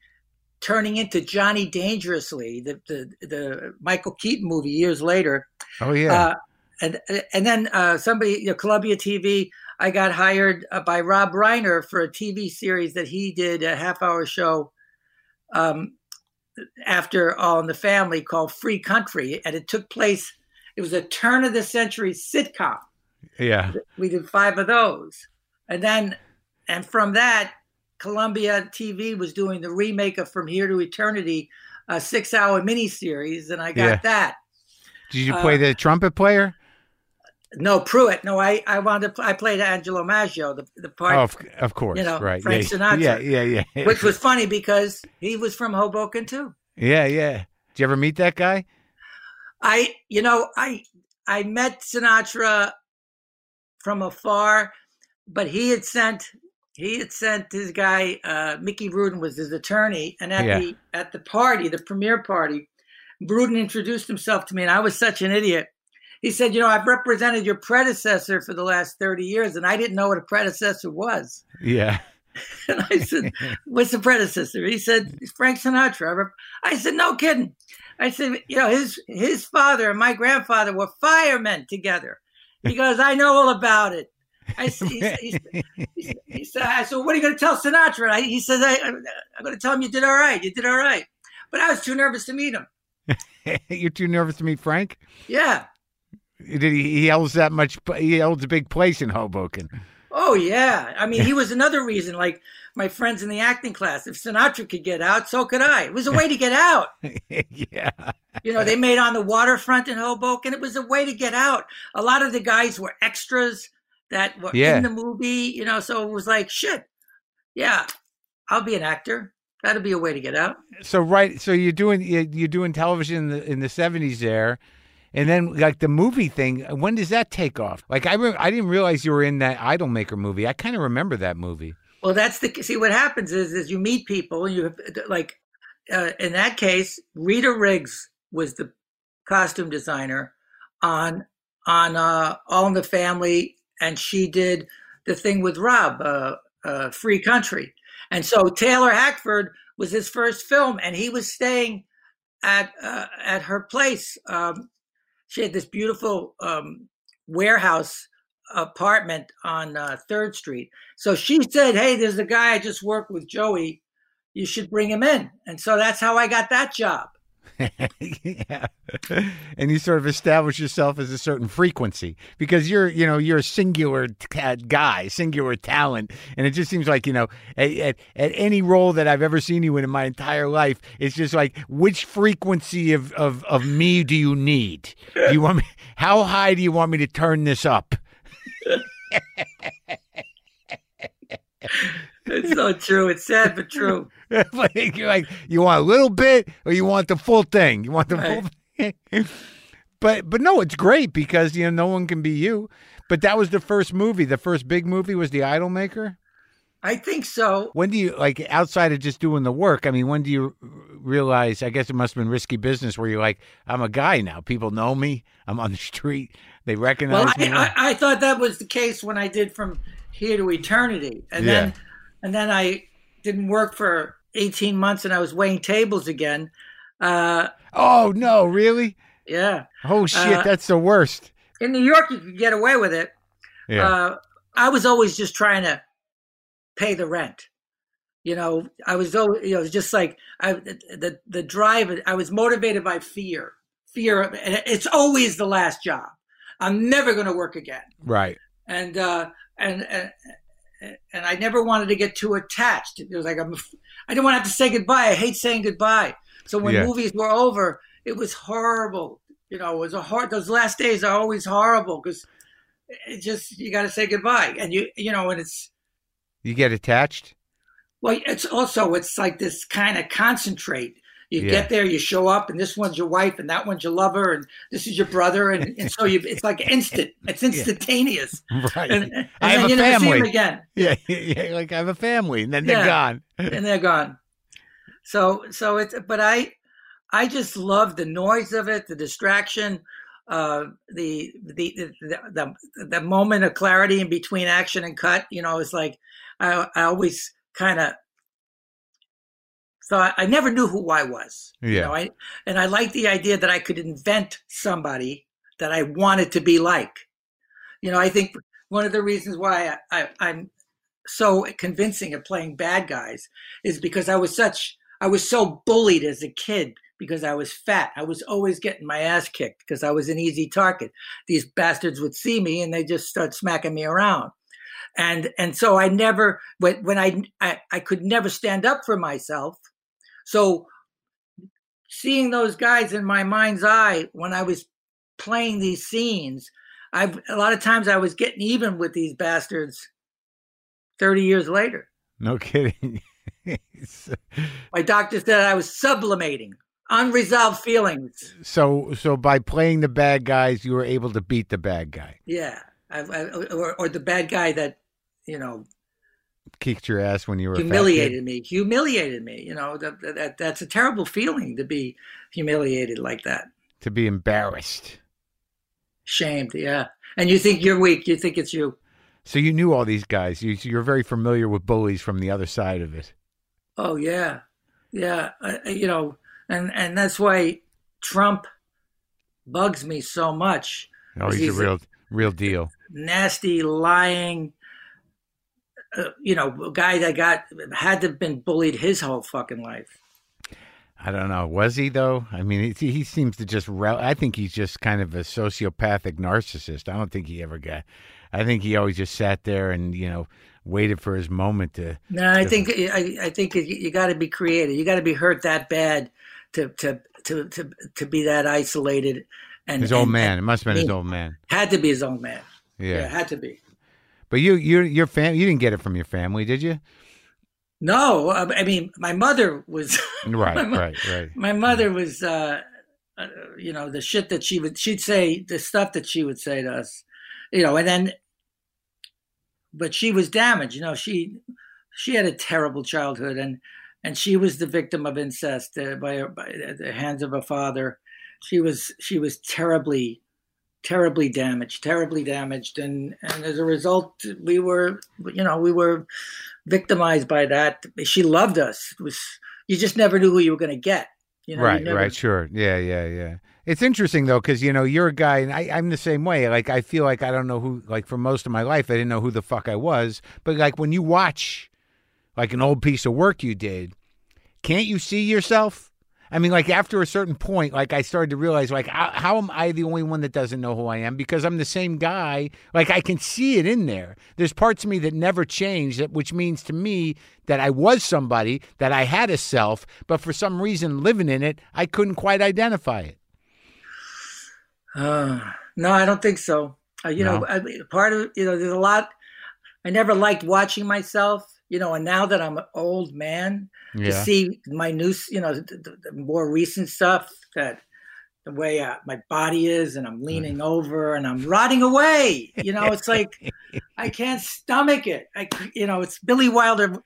turning into Johnny Dangerously, the the, the Michael Keaton movie years later. Oh yeah. Uh, and and then uh, somebody, you know, Columbia TV. I got hired uh, by Rob Reiner for a TV series that he did a half hour show um, after All in the Family called Free Country, and it took place. It was a turn of the century sitcom. yeah. We did five of those, and then and from that, Columbia TV was doing the remake of From Here to Eternity, a six hour miniseries, and I got Yeah. that. Did you uh, play the trumpet player? No, Pruitt. No, I I wound up. I played Angelo Maggio, the the part, Oh, of, of course. you know, right. Frank yeah. Sinatra. Yeah. Yeah. Yeah. which was funny because he was from Hoboken too. Yeah. Yeah. Did you ever meet that guy? I, you know, I I met Sinatra from afar, but he had sent he had sent his guy uh, Mickey Rudin was his attorney, and at Yeah. the at the party, the premiere party, Rudin introduced himself to me, and I was such an idiot. He said, "You know, I've represented your predecessor for the last thirty years, and I didn't know what a predecessor was." Yeah. And I said, "What's the predecessor?" He said, "Frank Sinatra." I said, "No kidding." I said, "You know, his his father and my grandfather were firemen together." He goes, "I know all about it." I said, he, said- he, said- he said, he said, I said, "What are you going to tell Sinatra?" I, he says, I, "I'm going to tell him you did all right. You did all right." But I was too nervous to meet him. You're too nervous to meet Frank. Yeah. Did he? He holds that much. He holds a big place in Hoboken. Oh yeah, I mean he was another reason. Like my friends in the acting class, if Sinatra could get out, so could I. It was a way to get out. yeah. You know, they made on the waterfront in Hoboken. It was a way to get out. A lot of the guys were extras that were Yeah. in the movie. You know, so it was like shit. Yeah, I'll be an actor. That'd be a way to get out. So right, so you're doing you- you're doing television in the in the seventies there, and then like the movie thing. When does that take off? Like I re- I didn't realize you were in that Idolmaker movie. I kind of remember that movie. Well, that's the see. What happens is, is you meet people, you like. Uh, in that case, Rita Riggs was the costume designer on on uh, All in the Family, and she did the thing with Rob, uh, uh, Free Country, and so Taylor Hackford was his first film, and he was staying at uh, at her place. Um, she had this beautiful um, warehouse apartment on uh, Third Street. So she said, "Hey, there's a guy I just worked with, Joey. You should bring him in." And so that's how I got that job. yeah. And you sort of establish yourself as a certain frequency because you're, you know, you're a singular t- uh, guy, singular talent. And it just seems like, you know, at, at, at any role that I've ever seen you in in my entire life, it's just like, which frequency of, of, of me do you need? Do you want me, how high do you want me to turn this up? It's so true. It's sad but true. like, you're like, you want a little bit or you want the full thing? You want the Right. full thing? but but no, it's great because you know no one can be you. But that was the first movie. The first big movie was The Idolmaker. I think so. When do you like outside of just doing the work? I mean, when do you realize? I guess it must have been risky business where you're like, I'm a guy now. People know me. I'm on the street. They recognize Well, me. I, I, I thought that was the case when I did from here to eternity, and Yeah. then and then I didn't work for 18 months, and I was weighing tables again. Uh, oh no, really? yeah, Oh shit, Uh, that's the worst. in New York you could get away with it. Yeah. Uh, I was always just trying to pay the rent. You know, I was always, you know, just like I, the the drive. I was motivated by fear. Fear. and It's always the last job. I'm never going to work again. right. And uh, and and and I never wanted to get too attached. It was like I'm. I didn't want to have to say goodbye. I hate saying goodbye. So when Yeah. movies were over, it was horrible. You know, it was a hard. Those last days are always horrible because it just you got to say goodbye, and you you know, and it's You get attached. well, it's also it's like this kind of concentrate. You Yeah. get there, you show up, and this one's your wife, and that one's your lover, and this is your brother, and, and so you it's like instant. It's instantaneous, Right. and, and I have then a you never family. again. Yeah, yeah, like I have a family, and then they're gone. and they're gone. So so it's but I I just love the noise of it, the distraction, uh, the, the the the the moment of clarity in between action and cut. You know, it's like I I always kind of thought I never knew who I was. You Yeah. know, I and I liked the idea that I could invent somebody that I wanted to be like. You know, I think one of the reasons why I, I, I'm so convincing at playing bad guys is because I was such I was so bullied as a kid because I was fat. I was always getting my ass kicked because I was an easy target. These bastards would see me and they just start smacking me around. And and so I never when when I I, I could never stand up for myself. So seeing those guys in my mind's eye when I was playing these scenes, I've a lot of times I was getting even with these bastards 30 years later. No kidding. Uh, my doctor said I was sublimating unresolved feelings. so, so by playing the bad guys, you were able to beat the bad guy, Yeah. I, I, or, or the bad guy that, you know, kicked your ass when you were a humiliated me, humiliated me. You know, that, that, that's a terrible feeling to be humiliated like that. to be embarrassed. Shamed. Yeah. And you think you're weak. You think it's you. So you knew all these guys. You, you're very familiar with bullies from the other side of it. Oh yeah, yeah. You know, and and that's why Trump bugs me so much. Oh, he's, He's a a- real, real deal. Nasty, lying. Uh, you know, a guy that got had to have been bullied his whole fucking life. I don't know. Was he though? I mean, he, he seems to just. Rel- I think he's just kind of a sociopathic narcissist. I don't think he ever got. I think he always just sat there and you know waited for his moment to. No, I think I, I think you, you got to be creative. You got to be hurt that bad to to to to to be that isolated. And His old and- man. It must have been his old man. had to be his old man. Yeah. Yeah, had to be. But you, you, your fam, you didn't get it from your family, did you? No, uh, I mean my mother was. Right, my, right, right. My mother was, uh, uh, you know, the shit that she would. She'd say the stuff that she would say to us, you know, and then. But she was damaged. You know, she she had a terrible childhood, and and she was the victim of incest uh, by, her, by the hands of her father. She was she was terribly, terribly damaged, terribly damaged, and and as a result, we were, you know, we were victimized by that. She loved us. It was you just never knew who you were going to get. You know, right, never- right, sure. Yeah, yeah, yeah. It's interesting though, because you know you're a guy, and I, I'm the same way. Like I feel like I don't know who. Like for most of my life, I didn't know who the fuck I was. But like when you watch, like an old piece of work you did, can't you see yourself? I mean, like after a certain point, like I started to realize, like how, how am I the only one that doesn't know who I am? Because I'm the same guy. Like I can see it in there. There's parts of me that never changed, that which means to me that I was somebody, that I had a self, but for some reason living in it, I couldn't quite identify it. Uh, no, I don't think so. Uh, you No? know, I, part of you know, there's a lot. I never liked watching myself. You know, and now that I'm an old man, to see my new, you know, the, the, more recent stuff that the way uh, my body is, and I'm leaning over, and I'm rotting away. You know, it's like I can't stomach it. I, you know, it's Billy Wilder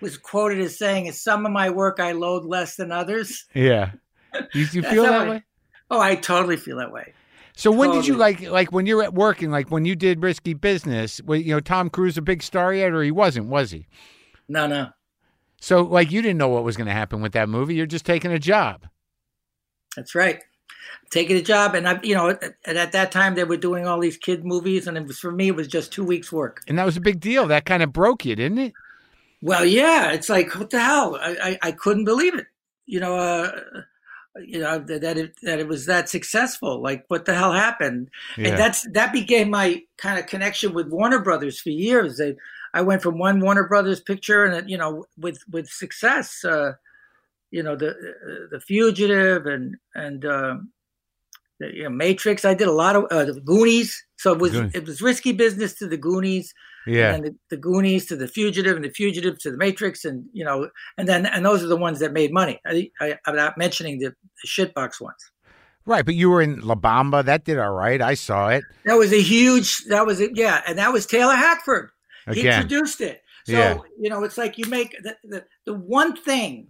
was quoted as saying, "In some of my work, I load less than others." Yeah. You, you feel that I- way? Oh, I totally feel that way. So when did you like like when you're at work and like when you did risky business? You know, Tom Cruise a big star yet, or he wasn't? Was he? No, no. So like you didn't know what was going to happen with that movie. You're just taking a job. That's right. Taking a job, and I, you know, at, at that time they were doing all these kid movies, and it was for me, it was just two weeks' work. And that was a big deal. That kind of broke you, didn't it? Well, yeah, it's like what the hell? I, I, I couldn't believe it. You know, uh, you know that that it, that it was that successful. Like, what the hell happened? Yeah. And that's that became my kind of connection with Warner Brothers for years. They, I went from one Warner Brothers picture, and you know, with with success, uh, you know, the uh, the Fugitive and and um, the you know, Matrix. I did a lot of uh, the Goonies. So it was Goonies. it was risky business to the Goonies, yeah. and the, the Goonies to the Fugitive, and the Fugitive to the Matrix, and you know, and then and those are the ones that made money. I, I, I'm not mentioning the, the shitbox ones. Right, but you were in La Bamba. That did all right. I saw it That was a huge. That was it. Yeah, and that was Taylor Hackford. He again. produced it. So Yeah. you know, it's like you make the, the the one thing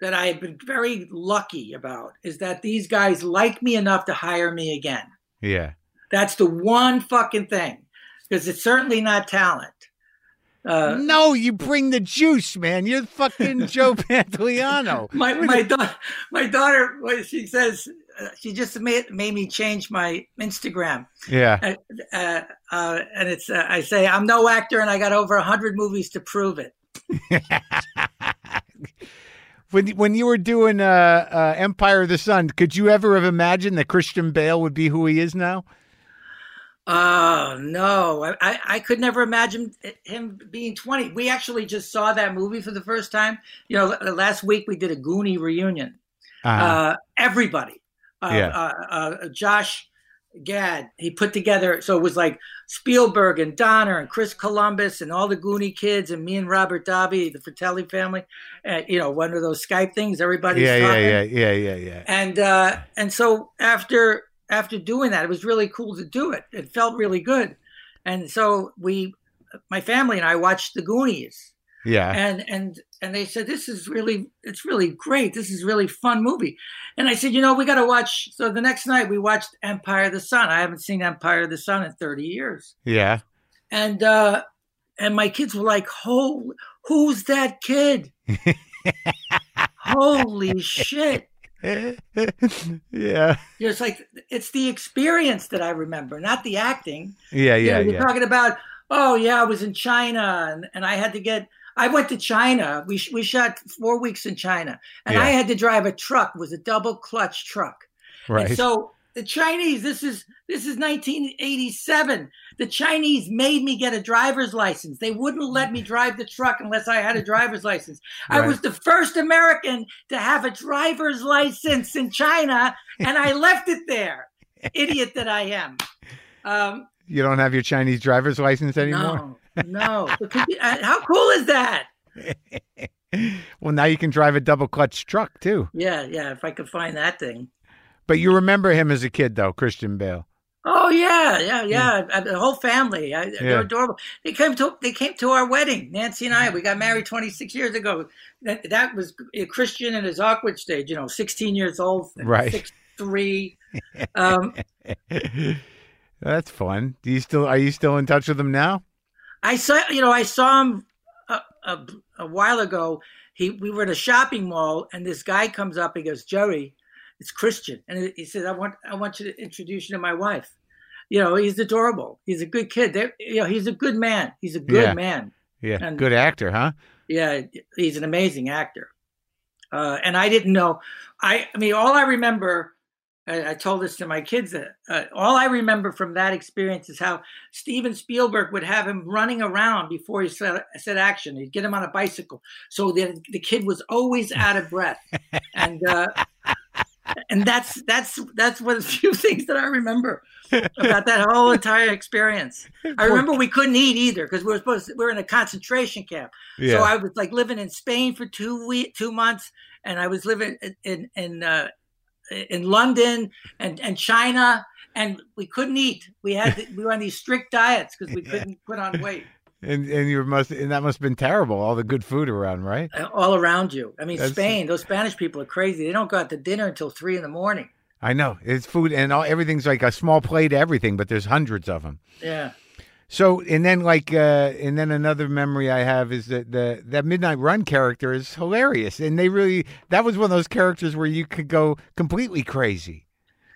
that I have been very lucky about is that these guys like me enough to hire me again. Yeah. That's the one fucking thing, because it's certainly not talent. Uh, no, you bring the juice, man. You're fucking Joe Pantoliano. my my daughter, my daughter, she says uh, she just made made me change my Instagram. Yeah. uh, uh, and it's uh, I say I'm no actor and I got over hundred movies to prove it. When when you were doing uh, uh, Empire of the Sun, could you ever have imagined that Christian Bale would be who he is now? Oh no, I, I, could never imagine him being 20. We actually just saw that movie for the first time. You know, last week we did a Goonie reunion. Uh-huh. Uh, everybody, uh, Yeah. uh, uh, Josh Gad, he put together. So it was like Spielberg and Donner and Chris Columbus and all the Goonie kids and me and Robert Davi, the Fratelli family. Uh, you know, one of those Skype things. Everybody's yeah, yeah, yeah, yeah, yeah, yeah. and uh, and so after after doing that, it was really cool to do it. It felt really good, and so we, my family and I watched the Goonies, Yeah. and and and they said this is really it's really great. This is really fun movie, and I said you know we got to watch. So the next night we watched Empire of the Sun. I haven't seen Empire of the Sun in thirty years, Yeah. and uh, and my kids were like, "Who who's that kid?" Holy shit! yeah. You it's like it's the experience that I remember, not the acting. Yeah, You yeah, know, you're yeah. talking about, oh yeah, I was in China and, and I had to get I went to China. We sh- we shot four weeks in China, and Yeah. I had to drive a truck. It was a double clutch truck. Right. And so the Chinese, this is this is 1987. The Chinese made me get a driver's license. They wouldn't let me drive the truck unless I had a driver's license. I was the first American to have a driver's license in China, and I left it there. Idiot that I am. Um, you don't have your Chinese driver's license anymore? no, no. But could you- uh, how cool is that? well, now you can drive a double clutch truck too. Yeah, yeah. If I could find that thing. But you remember him as a kid, though, Christian Bale. Oh yeah, yeah, yeah. Uh, The whole family, I, Yeah. they're adorable. They came to they came to our wedding. Nancy and I, we got married 26 years ago. That, that was Christian in his awkward stage. You know, 16 years old, Right. Six three. Um, That's fun. Do you still are you still in touch with him now? I saw, you know, I saw him a, a, a while ago. He, we were at a shopping mall, and this guy comes up. He goes, "Jerry, it's Christian," and he says, "I want, I want you to introduce you to my wife." You know, he's adorable. He's a good kid. They're, you know, he's a good man. He's a good Yeah. man. Yeah, And- good actor, huh? Yeah, he's an amazing actor. Uh, and I didn't know. I, I mean, all I remember, I, I told this to my kids. That, uh, all I remember from that experience is how Steven Spielberg would have him running around before he said, said action. He'd get him on a bicycle, so that the kid was always out of breath. And uh, and that's that's that's one of the few things that I remember about that whole entire experience. I remember we couldn't eat either because we were supposed to, we were in a concentration camp. Yeah. So I was like living in Spain for two week, two months, and I was living in in in, uh, in London and and China, and we couldn't eat. We had to, we were on these strict diets because we couldn't put on weight and and you must and that must have been terrible. All the good food around, right? uh, all around you. I mean, That's- Spain. Those Spanish people are crazy. They don't go out to dinner until three in the morning. I know it's food and all, everything's like a small plate everything, but there's hundreds of them. Yeah. So and then like uh and then another memory I have is that the that Midnight Run character is hilarious, and they really that was one of those characters where you could go completely crazy,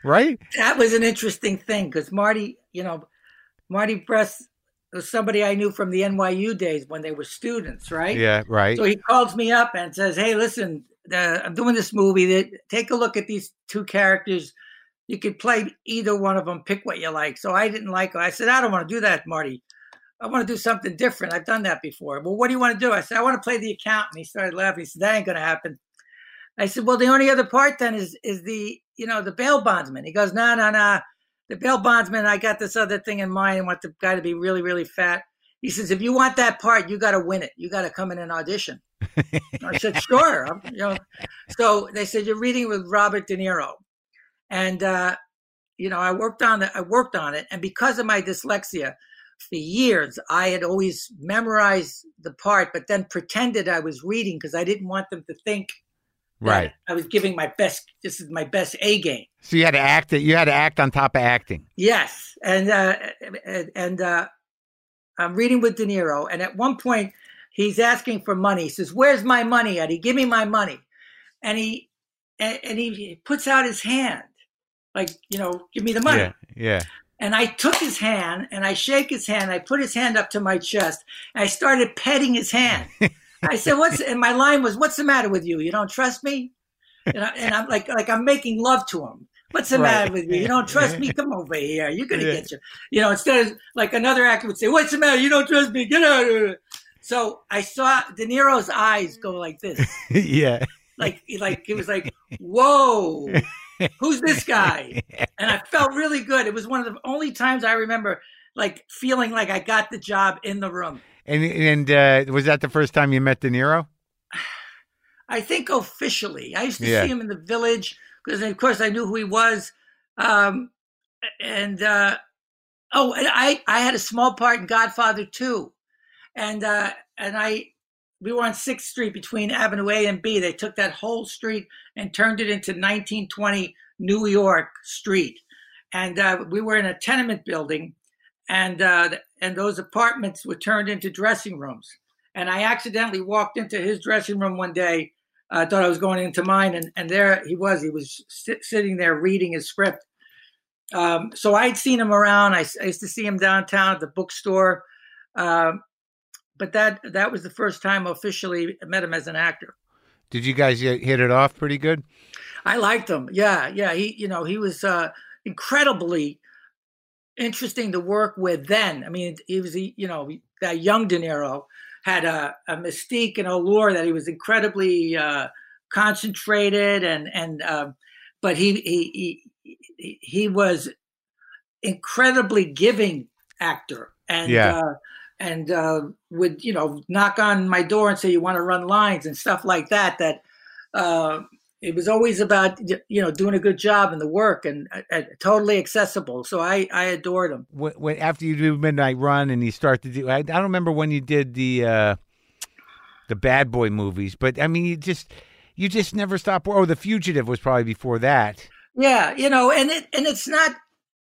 right? that was an interesting thing because Marty, you know, Marty Brest was somebody I knew from the NYU days when they were students, right? Yeah, right. So he calls me up and says, "Hey, listen, uh, I'm doing this movie. That take a look at these two characters. You could play either one of them. Pick what you like." So I didn't like. I said, "I don't want to do that, Marty. I want to do something different. I've done that before." Well, what do you want to do? I said, "I want to play the accountant." He started laughing. He said, "That ain't going to happen." I said, "Well, the only other part then is is the you know the bail bondsman." He goes, "No, no, no. The bail bondsman. I got this other thing in mind. I want the guy to be really, really fat." He says, "If you want that part, you got to win it. You got to come in and audition." I said, "Sure." I'm- you know, so they said you're reading with Robert De Niro, and uh, you know I worked on it. I worked on it, and because of my dyslexia, for years I had always memorized the part, but then pretended I was reading because I didn't want them to think right. I was giving my best. This is my best A game. So you had to act it. You had to act on top of acting. Yes, and uh, and, and uh, I'm reading with De Niro, and at one point he's asking for money. He says, "Where's my money, Eddie? Give me my money." And he and, and he puts out his hand, like you know, give me the money. Yeah, yeah. And I took his hand and I shake his hand. I put his hand up to my chest. And I started petting his hand. I said, "What's?" And my line was, "What's the matter with you? You don't trust me?" And, I, and I'm like, like I'm making love to him. What's the Right. matter with you? You don't trust me? Come over here. You're gonna Yeah. get you. You know, instead of like another actor would say, "What's the matter? You don't trust me? Get out of here." So I saw De Niro's eyes go like this, yeah. like like it was like, "Whoa." Who's this guy? And I felt really good. It was one of the only times I remember like feeling like I got the job in the room. And and uh, was that the first time you met De Niro? I think officially. I used to Yeah. see him in the village because, of course, I knew who he was. Um, and uh, oh, and I I had a small part in Godfather too, and uh, and I we were on Sixth Street between Avenue A and B. They took that whole street and turned it into 1920 New York Street, and uh, we were in a tenement building, and uh, and those apartments were turned into dressing rooms. And I accidentally walked into his dressing room one day. I thought I was going into mine, and, and there he was. He was sit, sitting there reading his script. Um, so I'd seen him around. I used to see him downtown at the bookstore. Um, but that that was the first time I officially met him as an actor. Did you guys hit it off pretty good? I liked him. Yeah, yeah. He, you know, he was uh, incredibly interesting to work with. Then, I mean, he was, you know, that young De Niro had a, a mystique and allure that he was incredibly uh, concentrated and and um, but he he he he was incredibly giving actor and Yeah. uh, and uh, would you know knock on my door and say you want to run lines and stuff like that that uh, it was always about you know doing a good job in the work and uh, uh, totally accessible so I I adored him When, when after you do Midnight Run and you start to do, I, I don't remember when you did the uh, the Bad Boy movies, but I mean, you just you just never stop. Oh, The Fugitive was probably before that. Yeah, you know, and it and it's not.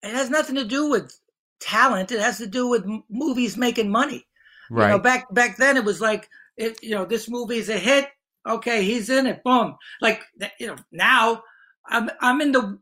It has nothing to do with talent. It has to do with m- movies making money. Right. You know, back back then it was like, it, you know, this movie is a hit. Okay, he's in it. Boom. Like you know, now I'm I'm in the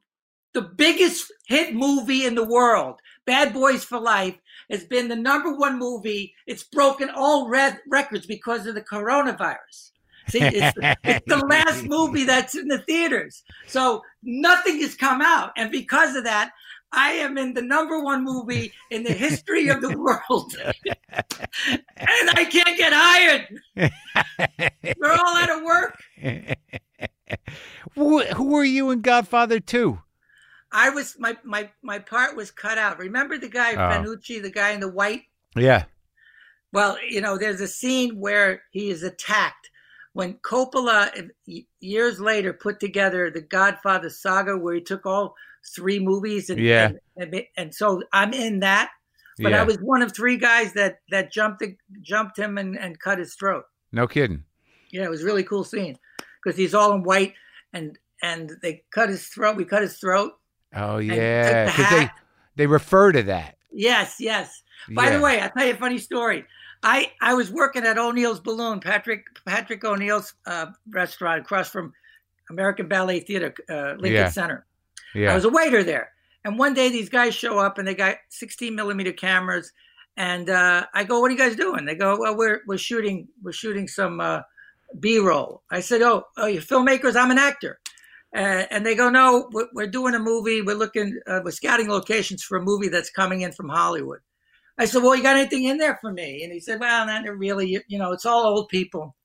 the biggest hit movie in the world. Bad Boys for Life has been the number one movie. It's broken all red records because of the coronavirus. See, it's, it's the last movie that's in the theaters. So nothing has come out. And because of that, I am in the number one movie in the history of the world. and I can't get hired. We're all out of work. who, who were you in Godfather 2? I was my my my part was cut out. Remember the guy Oh. Fanucci, the guy in the white? Yeah. Well, you know, there's a scene where he is attacked when Coppola years later put together the Godfather saga, where he took all three movies and Yeah. and, and, and so I'm in that. But yeah. I was one of three guys that that jumped jumped him and, and cut his throat. no kidding. Yeah, it was a really cool scene because he's all in white and and they cut his throat. We cut his throat. Oh yeah, the they they refer to that. Yes, yes. By Yeah. the way, I'll tell you a funny story. I, I was working at O'Neill's Balloon, Patrick Patrick O'Neal's uh, restaurant across from American Ballet Theater, uh, Lincoln Yeah. Center. I was a waiter there. And one day these guys show up and they got 16 millimeter cameras. And uh, I go, "What are you guys doing?" They go, "Well, we're we're shooting we're shooting some uh, B-roll." I said, "Oh, oh, you filmmakers? I'm an actor." Uh, and they go, "No, we're, we're doing a movie. We're looking, uh, we're scouting locations for a movie that's coming in from Hollywood." I said, "Well, you got anything in there for me?" And he said, "Well, not really. You, you know, it's all old people."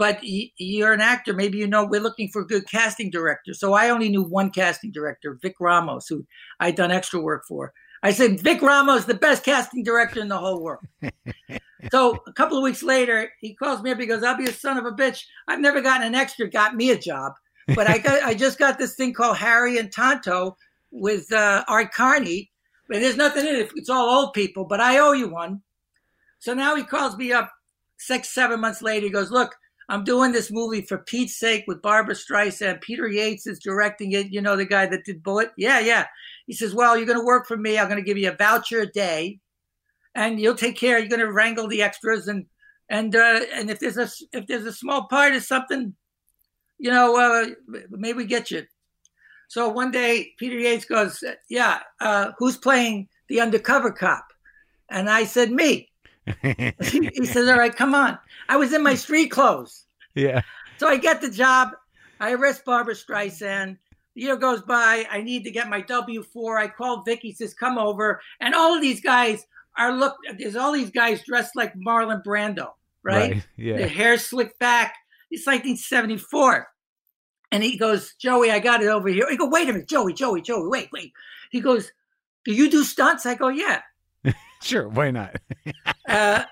But you're an actor. Maybe you know we're looking for a good casting director. So I only knew one casting director, Vic Ramos, who I'd done extra work for. I said, Vic Ramos, the best casting director in the whole world. so a couple of weeks later, he calls me up. He goes, "I'll be a son of a bitch. I've never gotten an extra. Got me a job, but I got I just got this thing called Harry and Tonto with uh, Art Carney. But there's nothing in it. It's all old people. But I owe you one. So now he calls me up six, seven months later. He goes, "Look, I'm doing this movie for Pete's sake with Barbra Streisand. Peter Yates is directing it. You know the guy that did Bullitt? Yeah, yeah. He says, "Well, you're going to work for me. I'm going to give you a voucher a day, and you'll take care. You're going to wrangle the extras, and and uh, and if there's a if there's a small part of something, you know, uh, maybe we get you." So one day, Peter Yates goes, "Yeah, uh, who's playing the undercover cop?" And I said, "Me." he says, "All right, come on." I was in my street clothes. yeah, So I get the job. I arrest Barbra Streisand. The year goes by. I need to get my W four. I call Vicky. Says, "Come over." And all of these guys are look. There's all these guys dressed like Marlon Brando, right? Their Yeah, hair slicked back. It's 1974. And he goes, Joey, I got it over here. He go, wait a minute, Joey, Joey, Joey, wait, wait. He goes, do you do stunts? I go, yeah. Sure. Why not? Uh,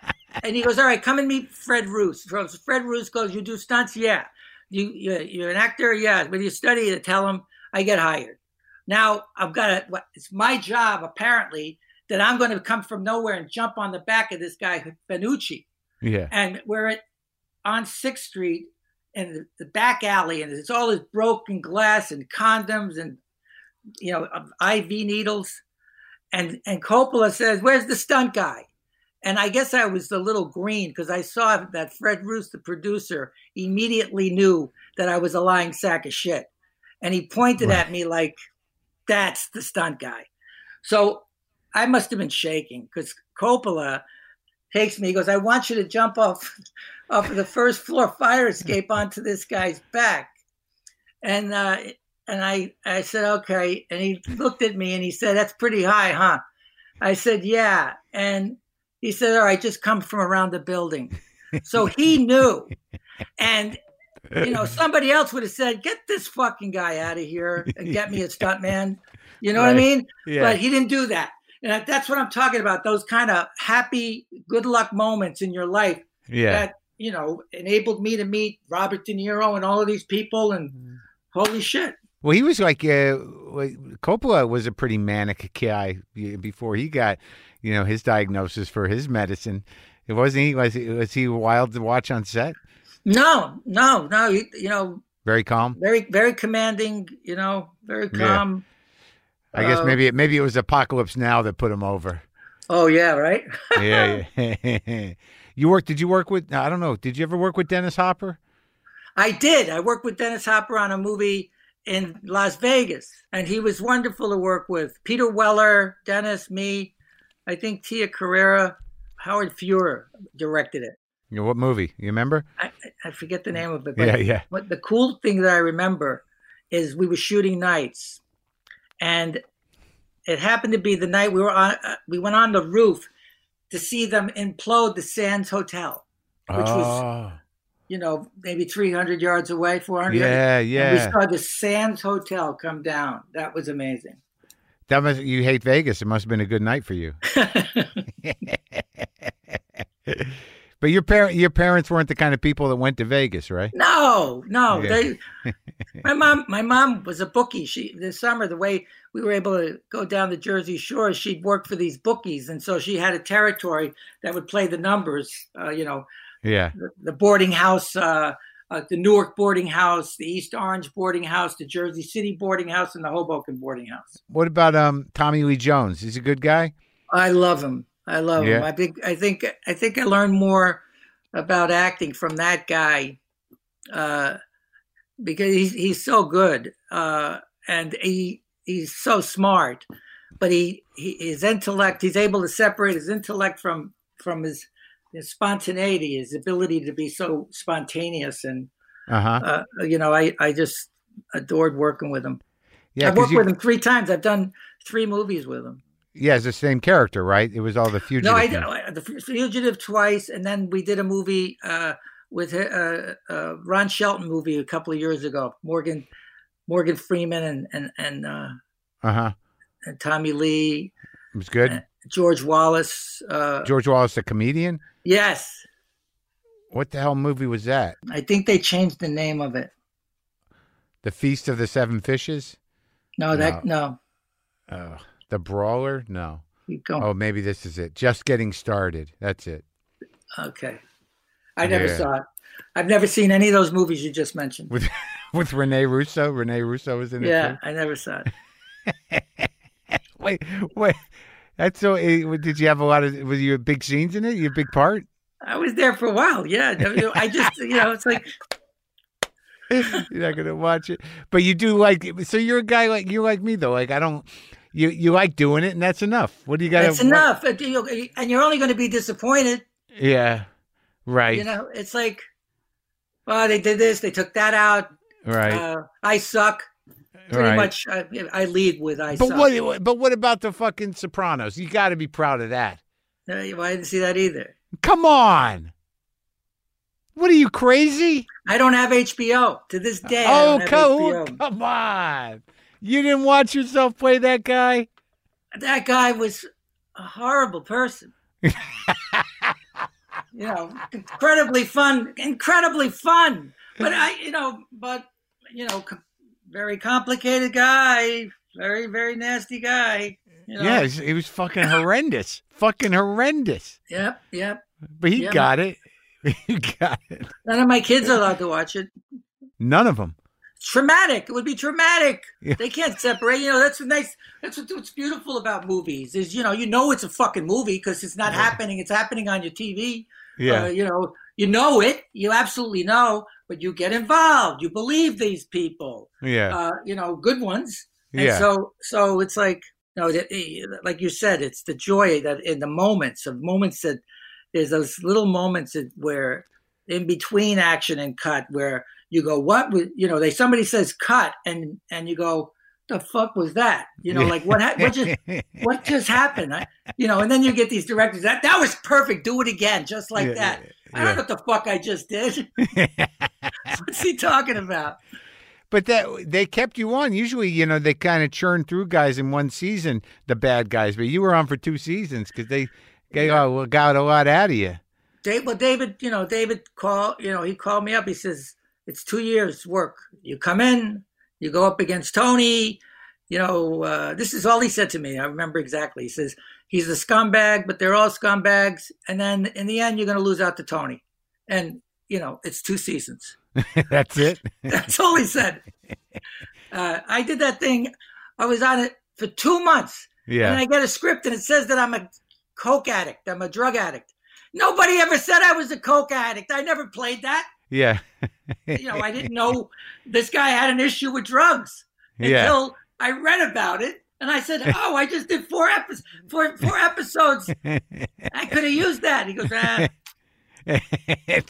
and he goes, all right, come and meet Fred Roos. Fred Roos goes, you do stunts? Yeah. You, you you're an actor? Yeah. When you study to tell him I get hired. Now I've got to, what, it's my job apparently that I'm going to come from nowhere and jump on the back of this guy, Fanucci. Yeah, And we're at, on Sixth Street in the, the back alley, and it's all this broken glass and condoms and, you know, IV needles. And, and Coppola says, where's the stunt guy? And I guess I was a little green because I saw that Fred Roos, the producer, immediately knew that I was a lying sack of shit. And he pointed Right. at me like, that's the stunt guy. So I must have been shaking because Coppola takes me. He goes, "I want you to jump off off of the first floor fire escape onto this guy's back." And uh, and I I said, "Okay." And he looked at me and he said, "That's pretty high, huh?" I said, "Yeah." And he said, "All right, just come from around the building." So he knew, and you know, somebody else would have said, "Get this fucking guy out of here and get me a stuntman." You know what I mean? Yeah. But he didn't do that. And that's what I'm talking about. Those kind of happy, good luck moments in your life yeah. that, you know, enabled me to meet Robert De Niro and all of these people. And mm-hmm. holy shit. Well, he was like uh, Coppola was a pretty manic guy before he got, you know, his diagnosis for his medicine. It wasn't he was he, was he wild to watch on set? No, no, no. You, you know, Very calm. very, very commanding, you know, very Yeah. calm. I guess Uh, maybe maybe it was Apocalypse Now that put him over. Oh, yeah, right? yeah, yeah. you work? Did you work with? I don't know. Did you ever work with Dennis Hopper? I did. I worked with Dennis Hopper on a movie in Las Vegas, and he was wonderful to work with. Peter Weller, Dennis, me, I think Tia Carrere, Howard Fuhrer directed it. You know, what movie? You remember? I, I- forget the name of it, but Yeah, yeah. what the cool thing that I remember is we were shooting nights, and it happened to be the night we were on. Uh, we went on the roof to see them implode the Sands Hotel, which was oh, you know maybe 300 yards away, 400. yeah, And we saw the Sands Hotel come down. That was amazing. That must you hate Vegas. It must have been a good night for you. but your parent, your parents weren't the kind of people that went to Vegas, right? no, no. Yeah. They, my mom, my mom was a bookie. She this summer, the way we were able to go down the Jersey Shore, she'd worked for these bookies, and so she had a territory that would play the numbers. Uh, you know, Yeah, the, the boarding house, uh, uh, the Newark boarding house, the East Orange boarding house, the Jersey City boarding house, and the Hoboken boarding house. What about um Tommy Lee Jones? He's a good guy. I love him. I love him. I think I think I think I learned more about acting from that guy uh, because he's he's so good uh, and he he's so smart, but he, he his intellect he's able to separate his intellect from from his his spontaneity, his ability to be so spontaneous, and Uh huh. uh, you know I I just adored working with him. Yeah, I've 'cause worked you, with him three times. I've done three movies with him. yeah, it's the same character, right? It was all the fugitive. No, I did the Fugitive twice, and then we did a movie uh, with uh, uh, Ron Shelton movie a couple of years ago. Morgan Morgan Freeman and and and, uh, Uh huh. and Tommy Lee, It was good. George Wallace. Uh, George Wallace, the comedian. yes, What the hell movie was that? I think they changed the name of it. The Feast of the Seven Fishes. No, that no. Oh, the Brawler. No. Keep going. Oh, maybe this is it. Just getting started. That's it. Okay, I never Yeah. saw it. I've never seen any of those movies you just mentioned. With with Rene Russo. Rene Russo was in it. Yeah, too? I never saw it. Wait, wait. That's so. eh, Did you have a lot of? Was you a big scenes in it? You a big part? I was there for a while. Yeah, I just you know it's like You're not gonna watch it, but you do like. So you're a guy like you like me though. Like I don't. You you like doing it, and that's enough. What do you got? that's enough, and you- and you're only going to be disappointed. Yeah. Right. You know, it's like, oh, they did this, they took that out. right. Uh, I suck. Pretty right. much, I, I lead with I But suck. what? But what about the fucking Sopranos? You got to be proud of that. Uh, I didn't see that either. Come on. What are you crazy? I don't have HBO to this day. Oh, come on. You didn't watch yourself play that guy? That guy was a horrible person. you know, incredibly fun, incredibly fun. But I, you know, but you know, very complicated guy, very very nasty guy. You know? Yeah, he was- fucking horrendous. fucking horrendous. Yep. Yep. But he Yeah, got it. He got it. None of my kids are allowed to watch it. None of them. traumatic. It would be traumatic. Yeah. They can't separate. You know, that's nice. That's what, what's beautiful about movies is you know you know it's a fucking movie because it's not happening. It's happening on your TV. Yeah. Uh, you know, you know it. You absolutely know, but you get involved. You believe these people. yeah. Uh, you know, good ones. And yeah. so, so it's like, you know, like you said, it's the joy that in the moments of moments that, there's those little moments that- where in between action and cut where you go, what you know, they somebody says cut and and you go, the fuck was that? You know, like what ha- what just what just happened? I, you know, and then you get these directors that that was perfect. Do it again, just like Yeah, that. I yeah. don't know what the fuck I just did. What's he talking about? But that they kept you on. Usually, you know, they kind of churn through guys in one season, the bad guys. But you were on for two seasons because they they Yeah. uh, got a lot out of you. Dave, well, David, you know, David called, you know, he called me up. He says, it's two years work. You come in, you go up against Tony. You know, uh, this is all he said to me. I remember exactly. He says, he's a scumbag, but they're all scumbags. And then in the end, you're going to lose out to Tony. And, you know, it's two seasons. That's it. That's all he said. Uh, I did that thing. I was on it for two months. Yeah. And I get a script and it says that I'm a coke addict. I'm a drug addict. Nobody ever said I was a coke addict. I never played that. Yeah. You know, I didn't know this guy had an issue with drugs Yeah. until I read about it. And I said, "Oh, I just did four episodes. Four, four episodes. I could have used that." He goes, ah.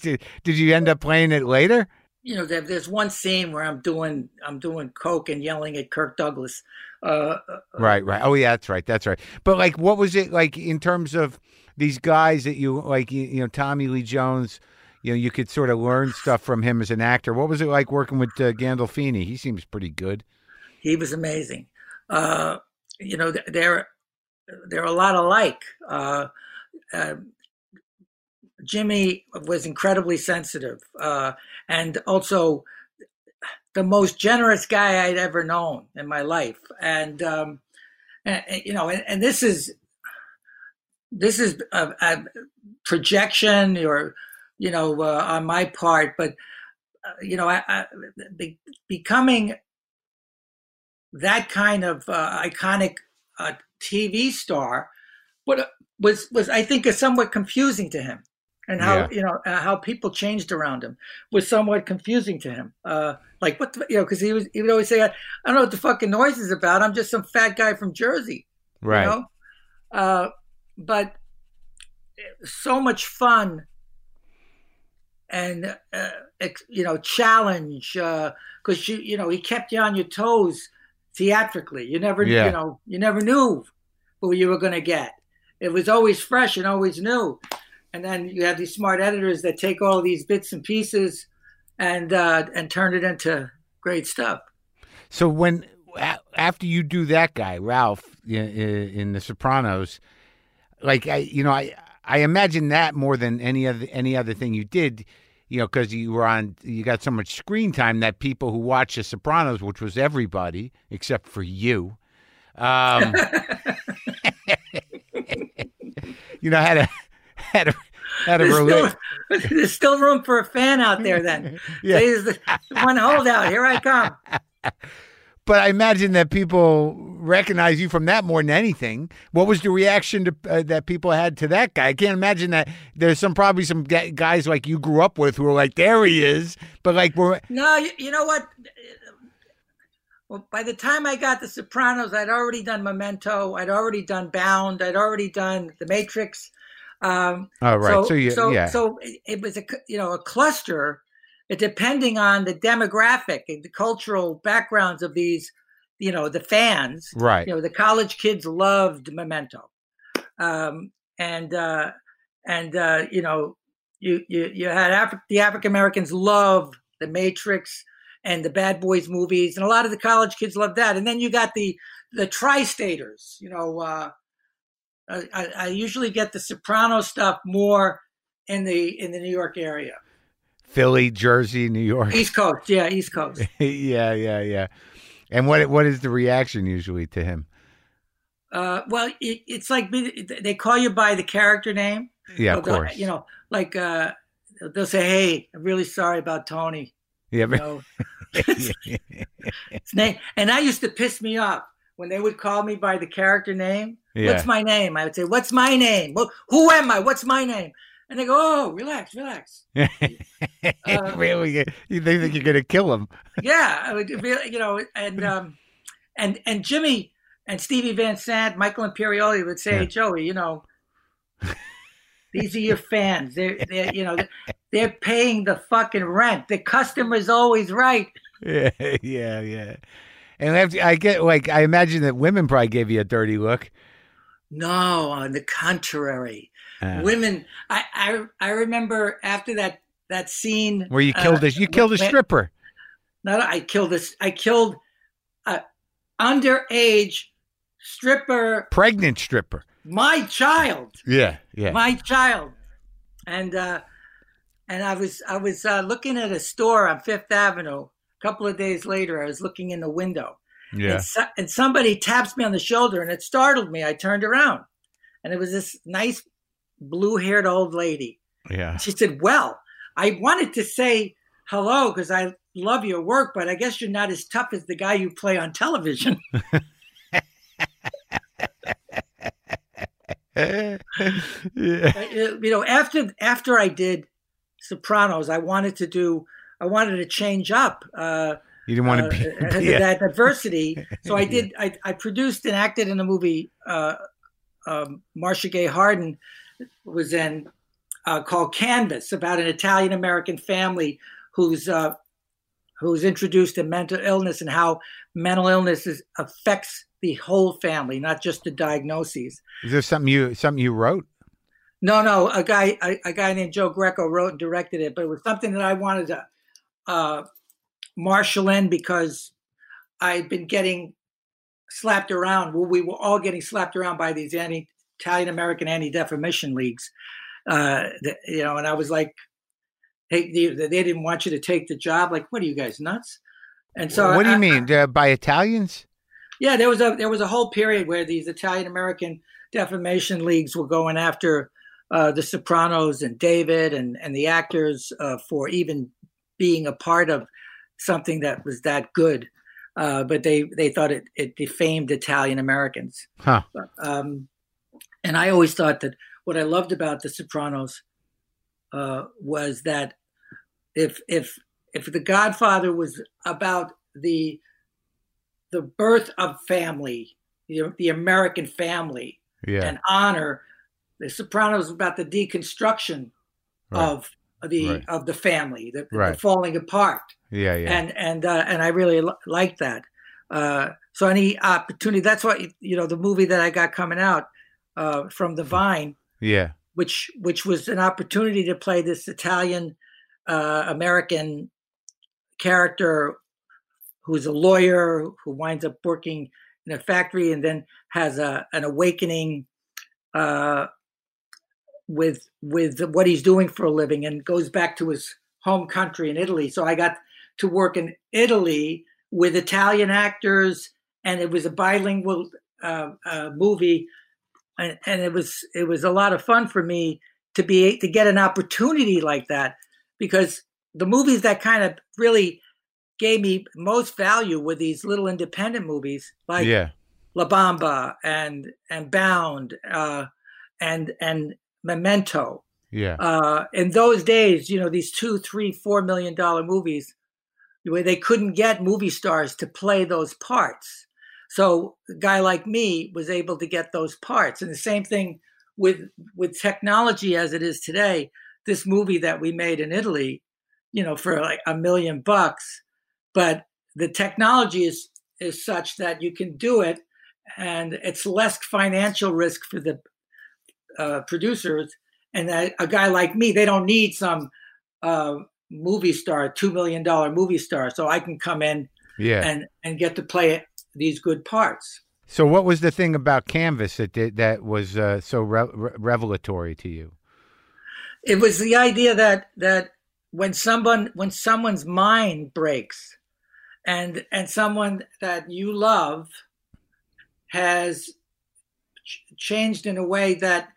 did, did you end up playing it later? "You know, there, there's one scene where I'm doing I'm doing coke and yelling at Kirk Douglas. Uh, Right, right. Oh, yeah, that's right. That's right. But like, what was it like in terms of these guys that you like? You, you know, Tommy Lee Jones. You know, you could sort of learn stuff from him as an actor. What was it like working with uh, Gandolfini? He seems pretty good. he was amazing. Uh, you know, they're they're a lot alike. Uh, uh, Jimmy was incredibly sensitive, uh, and also the most generous guy I'd ever known in my life. And, um, and you know, and, and this is this is a, a projection or you know uh, on my part, but uh, you know, I, I, be, becoming that kind of uh, iconic uh, TV star, uh, was was I think is somewhat confusing to him, and how Yeah. you know uh, how people changed around him was somewhat confusing to him. Uh, like what the, you know, because he was he would always say, "I don't know what the fucking noise is about. I'm just some fat guy from Jersey." Right. You know? uh, but so much fun and uh, ex- you know challenge because you you know he kept you on your toes theatrically. You never Yeah. you know you never knew who you were going to get. It was always fresh and always new. And then you have these smart editors that take all these bits and pieces and uh, and turn it into great stuff. So when after you do that guy Ralph in, in The Sopranos, like I, you know, I I imagine that more than any other any other thing you did, you know, because you were on, you got so much screen time that people who watch The Sopranos, which was everybody except for you, um, you know, had a had a had a There's still, there's still room for a fan out there. Then Yeah. One holdout. Here I come. But I imagine that people recognize you from that more than anything. What was the reaction to, uh, that people had to that guy? I can't imagine that there's some probably some guys like you grew up with who are like, there he is. But like, we're No, you, you know what? Well, by the time I got The Sopranos, I'd already done Memento. I'd already done Bound. I'd already done The Matrix. Um, oh right, so, you so, yeah, so it, it was a you know a cluster, depending on the demographic and the cultural backgrounds of these, you know, the fans. right, You know, the college kids loved Memento, um, and uh, and uh, you know, you you you had Afri- the African Americans love the Matrix and the Bad Boys movies, and a lot of the college kids loved that. And then you got the the tri-staters. You know, uh, I, I- I usually get the Soprano stuff more in the in the New York area, Philly, Jersey, New York. East Coast. Yeah, East Coast. yeah, yeah, yeah. And what what is the reaction usually to him? Uh, well, it, it's like they call you by the character name. Yeah, of course. You know, like uh, they'll say, "Hey, I'm really sorry about Tony." yeah, You know, and that used to piss me off when they would call me by the character name. Yeah. What's my name? I would say, "What's my name? Well, who am I? What's my name?" And they go, "Oh, relax, relax." Uh, really, you they think you're gonna kill him? yeah, I would really, you know, and um, and and Jimmy and Stevie Van Zandt, Michael Imperioli would say, Yeah. "Joey, you know, These are your fans. They're, they're you know, they're paying the fucking rent. The customer's always right. Yeah, yeah, yeah. And to- I get like I imagine that women probably gave you a dirty look. No, on the contrary, Uh, women. I, I I remember after that that scene where you uh, killed a you killed a stripper. No, I killed this. I killed a underage stripper, Pregnant stripper. my child, Yeah, yeah. my child, and uh, and I was I was uh, looking at a store on Fifth Avenue. A couple of days later, I was looking in the window, yeah. and, so, and somebody taps me on the shoulder, and it startled me. I turned around, and it was this nice blue-haired old lady. Yeah. She said, "Well, I wanted to say hello because I love your work, but I guess you're not as tough as the guy you play on television." yeah. Uh, you know, after after I did Sopranos, I wanted to do. I wanted to change up. Uh, You didn't want uh, to uh, be. Yeah. that diversity. So I did. I, I produced and acted in a movie. Uh, um, Marcia Gay Harden was in uh, called Canvas about an Italian American family who's uh, who's introduced to mental illness and how mental illness is, affects the whole family, not just the diagnoses. Is there something you something you wrote? No, no, a guy a, a guy named Joe Greco wrote and directed it, but it was something that I wanted to uh, marshal in because I'd been getting slapped around. Well, we were all getting slapped around by these anti Italian American anti defamation leagues, uh, you know, and I was like, hey, they, they didn't want you to take the job. Like, what are you guys nuts? And so, what do you I- mean uh, by Italians? yeah, there was a there was a whole period where these Italian American defamation leagues were going after uh, the Sopranos and David and and the actors uh, for even being a part of something that was that good, uh, but they they thought it it defamed Italian Americans. Huh. Um, and I always thought that what I loved about The Sopranos uh, was that if if if The Godfather was about the the birth of family, the, the American family, Yeah. and honor, The Sopranos was about the deconstruction Right. of the Right. of the family, the, the Right. falling apart yeah. Yeah. and and uh, and I really li- like that. Uh, so any opportunity, that's why you know the movie that I got coming out uh, from the Vine, yeah. which which was an opportunity to play this Italian uh, American character who's a lawyer who winds up working in a factory and then has a an awakening uh, with with what he's doing for a living and goes back to his home country in Italy. So I got to work in Italy with Italian actors, and it was a bilingual uh, uh, movie, and, and it was it was a lot of fun for me to be to get an opportunity like that because the movies that kind of really gave me most value were these little independent movies like yeah. La Bamba and and Bound uh, and and Memento. Yeah. Uh, in those days, you know, these two, three, four million dollar movies, where they couldn't get movie stars to play those parts. So a guy like me was able to get those parts. And the same thing with with technology as it is today. This movie that we made in Italy, you know, for like a million bucks, but the technology is is such that you can do it, and it's less financial risk for the uh, producers. And that a guy like me, they don't need some uh, movie star, two million dollar movie star, so I can come in Yeah. and and get to play these good parts. so, what was the thing about Canvas that did, that was uh, so re- re- revelatory to you? It was the idea that that when someone when someone's mind breaks, and and someone that you love has ch- changed in a way that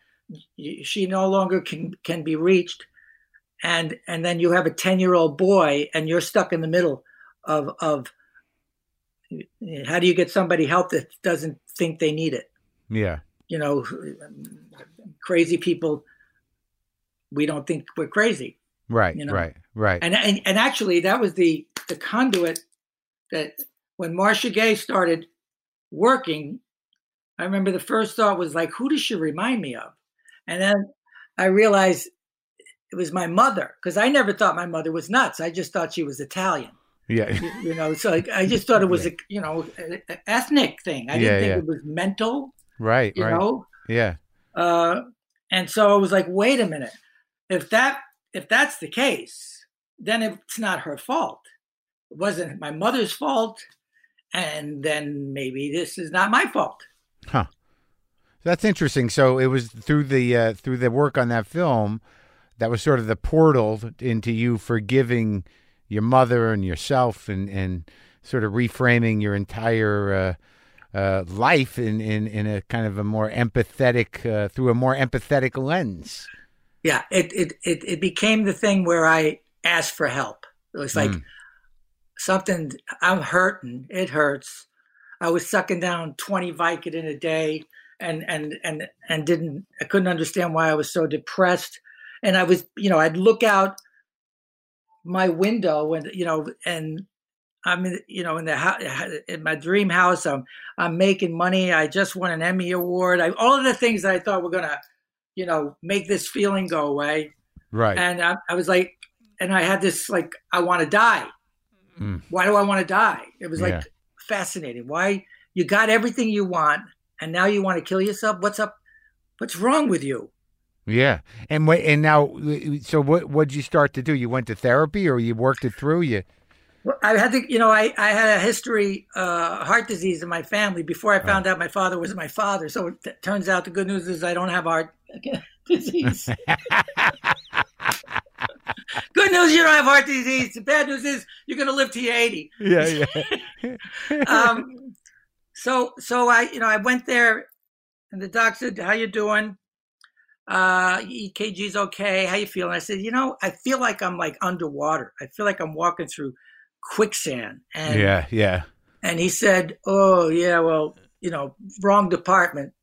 she no longer can can be reached, and and then you have a ten year old boy and you're stuck in the middle of of how do you get somebody help that doesn't think they need it? Yeah. you know, crazy people, we don't think we're crazy. Right. You know. Right. Right. And, and and actually, that was the the conduit that when Marcia Gay started working, I remember the first thought was like, who does she remind me of? And then I realized it was my mother because I never thought my mother was nuts. I just thought she was Italian. Yeah. You, you know, so I, I just thought it was a you know a, a ethnic thing. I didn't Yeah, think yeah. it was mental. Right. You right. know, Yeah. uh, and so I was like, wait a minute, if that if that's the case, then it's not her fault. It wasn't my mother's fault, and then maybe this is not my fault. Huh. That's interesting. So it was through the uh, through the work on that film that was sort of the portal into you forgiving your mother and yourself and and sort of reframing your entire uh, uh, life in, in in a kind of a more empathetic uh, through a more empathetic lens. Yeah, it it it, it became the thing where I asked for help. It was like Mm. something. I'm hurting. It hurts. I was sucking down 20 Vicodin a day, and and and and didn't. I couldn't understand why I was so depressed. And I was, you know, I'd look out my window and you know, and I'm in, you know, in the in my dream house. I'm I'm making money. I just won an Emmy award. I, all of the things that I thought were gonna, you know, make this feeling go away. Right. And I, I was like, and I had this like, I want to die. Mm. Why do I want to die? It was like Yeah. fascinating. Why you got everything you want, and now you want to kill yourself? What's up? What's wrong with you? Yeah. And wait, and now, so what? What'd you start to do? You went to therapy, or you worked it through? You. Well, I had to, you know, I, I had a history, uh, heart disease in my family before I found out my father was my father. So it t- turns out the good news is I don't have heart disease. good news, you don't have heart disease. The bad news is you're going to live to your 80. Yeah. Yeah. um, so so I you know I went there, and the doc said, "How you doing? Uh, EKG's okay. How you feeling?" I said, "You know, I feel like I'm like underwater. I feel like I'm walking through quicksand." And yeah. Yeah. and he said, "Oh yeah, well, you know, wrong department.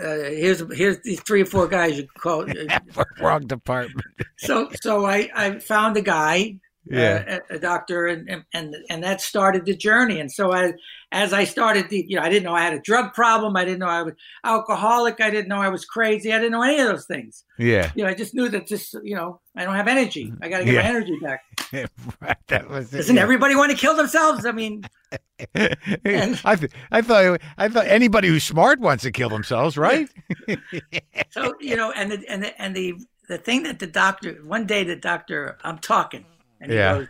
Uh, here's here's these three or four guys you call." Wrong department. so so I I found a guy Yeah. uh, a, a doctor, and, and and that started the journey. And so I, as I started, the, you know, I didn't know I had a drug problem. I didn't know I was alcoholic. I didn't know I was crazy. I didn't know any of those things. yeah. You know, I just knew that just you know I don't have energy. I got to get Yeah. my energy back. right. That was it. Doesn't yeah. everybody want to kill themselves? I mean, I, th- I thought I thought anybody who's smart wants to kill themselves, right? so you know, and the and the and the the thing that the doctor one day the doctor I'm talking and he Yeah. goes,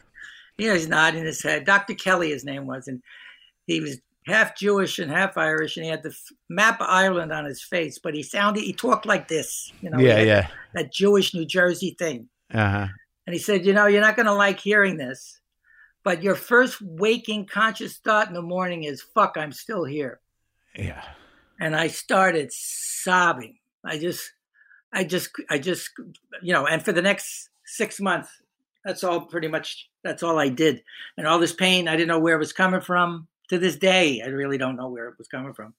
you know, he's nodding his head. Dr. Kelly, his name was, and he was half Jewish and half Irish, and he had the f- map of Ireland on his face, but he sounded he talked like this, you know, yeah, yeah. that Jewish New Jersey thing. Uh huh. And he said, you know, you're not going to like hearing this, but your first waking conscious thought in the morning is, "Fuck, I'm still here." Yeah. and I started sobbing. I just, I just, I just, you know, and for the next six months, that's all pretty much, that's all I did. And all this pain, I didn't know where it was coming from. To this day, I really don't know where it was coming from,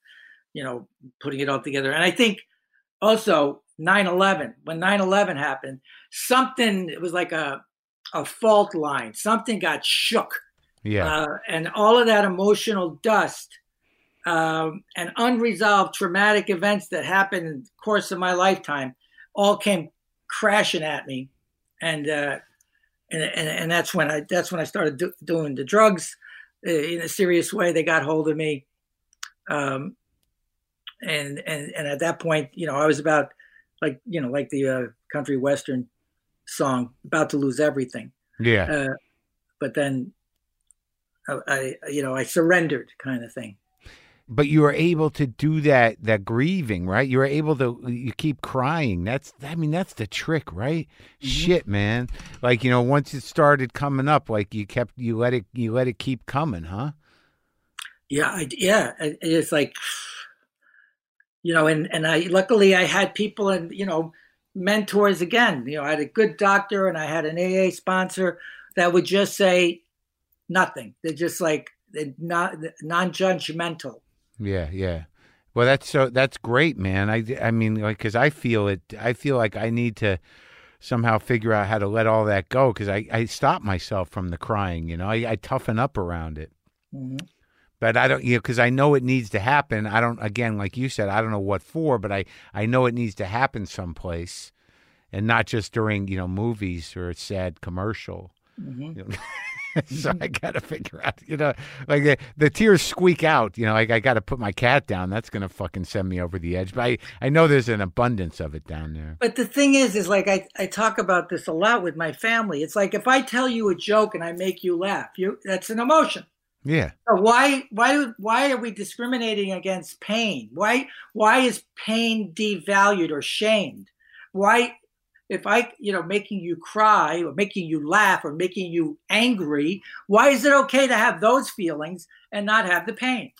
you know, putting it all together. And I think also 9 11, when 9 11 happened, something, it was like a, a fault line, something got shook Yeah. uh, and all of that emotional dust um, and unresolved traumatic events that happened in the course of my lifetime all came crashing at me, and uh, and, and and that's when I that's when I started do, doing the drugs uh, in a serious way. They got hold of me, um, and and and at that point, you know, I was about like you know like the uh, country western song, about to lose everything yeah. uh, but then I, I, you know, I surrendered, kind of thing. But you were able to do that that grieving right? You were able to you keep crying. That's i mean that's the trick right? Mm-hmm. Shit man. Like you know once it started coming up like you kept you let it you let it keep coming huh? Yeah, I, yeah, it's like, you know, and and I luckily I had people and you know mentors again. You know, I had a good doctor and I had an AA sponsor that would just say nothing. They're just like they're not non-judgmental. Yeah yeah well that's so that's great man i i mean like because i feel it i feel like i need to somehow figure out how to let all that go because i i stop myself from the crying you know i, I toughen up around it Mhm. but I don't, you know, because I know it needs to happen. I don't, again, like you said, I don't know what for, but I, I know it needs to happen someplace. and not just during you know movies or a sad commercial. Mhm. You know? so I got to figure out, you know, like the, the tears squeak out. You know, like I got to put my cat down. That's gonna fucking send me over the edge. But I, I know there's an abundance of it down there. But the thing is, is like I, I talk about this a lot with my family. It's like if I tell you a joke and I make you laugh, you that's an emotion. Yeah, So why why why are we discriminating against pain? Why why is pain devalued or shamed? Why if I you know making you cry or making you laugh or making you angry, why is it okay to have those feelings and not have the pain?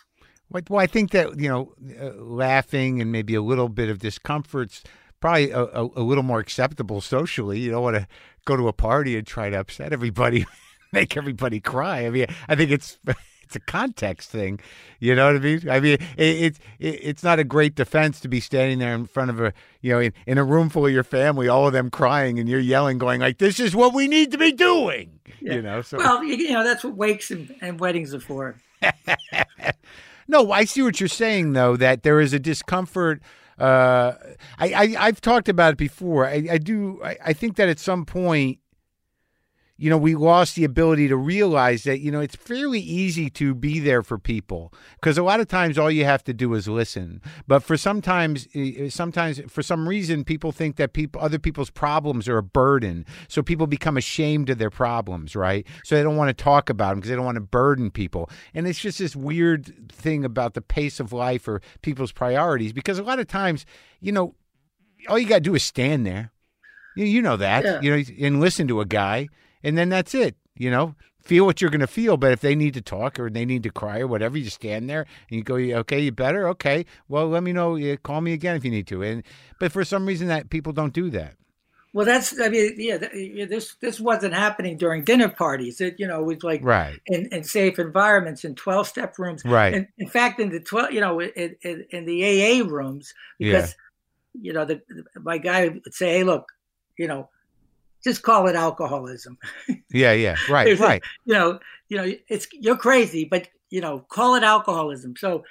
Well, I think that you know, uh, laughing and maybe a little bit of discomfort's probably a, a, a little more acceptable socially. You don't want to go to a party and try to upset everybody, make everybody cry. I mean, I think it's it's a context thing. You know what I mean? I mean, it's it, it's not a great defense to be standing there in front of a you know in, in a room full of your family, all of them crying, and you're yelling, going like, "This is what we need to be doing." Yeah. You know, so Well, you, know that's what wakes and, and weddings are for. No, I see what you're saying though. That there is a discomfort. Uh, I, I I've talked about it before. I, I do. I, I think that at some point, you know, we lost the ability to realize that you know it's fairly easy to be there for people because a lot of times all you have to do is listen. But for sometimes, eh, sometimes for some reason, people think that people other people's problems are a burden, so people become ashamed of their problems, right? So they don't want to talk about them because they don't want to burden people. And it's just this weird thing about the pace of life or people's priorities because a lot of times, you know, all you got to do is stand there. You, you know that, Yeah. you know, and listen to a guy, and then that's it. You know, feel what you're going to feel. But if they need to talk or they need to cry or whatever, you stand there and you go, okay, you better, okay. Well, let me know. Yeah, Call me again if you need to. And but for some reason that people don't do that. Well, that's I mean, yeah, this this wasn't happening during dinner parties. It you know was like Right. in, in safe environments in twelve step rooms. Right. In, in fact, in the twelve, you know, in, in, in the AA rooms, because you know the my guy would say, "Hey, look, you know, just call it alcoholism." Yeah. Yeah. Right. Right. you know, you know, it's you're crazy, but you know, call it alcoholism. So.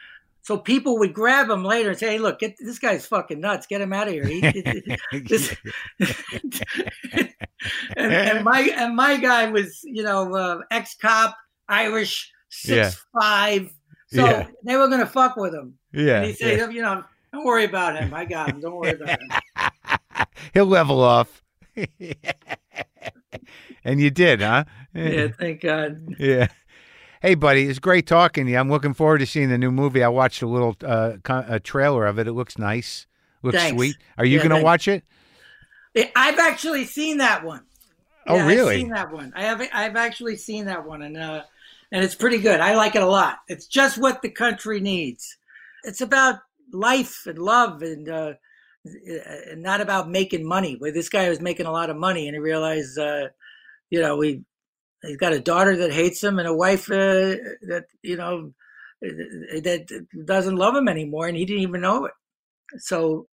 So people would grab him later and say, "Hey, look, get this guy's fucking nuts. Get him out of here." He, this- and, and my and my guy was you know uh, ex cop Irish six Yeah. five so Yeah. they were gonna fuck with him yeah. and he said yeah. you know don't worry about him I got him don't worry about him He'll level off. and you did, huh? yeah thank God Yeah. Hey, buddy, it's great talking to you. I'm looking forward to seeing the new movie. I watched a little uh, a trailer of it. It looks nice. Looks Thanks. sweet. Are you Yeah, going to watch it? I've actually seen that one Oh, Yeah, really? I've seen that one I have I've actually seen that one and uh and it's pretty good I like it a lot it's just what the country needs it's about life and love and uh and not about making money. Where this guy was making a lot of money, and he realized, uh, you know, we he's got a daughter that hates him and a wife uh, that you know that doesn't love him anymore, and he didn't even know it. So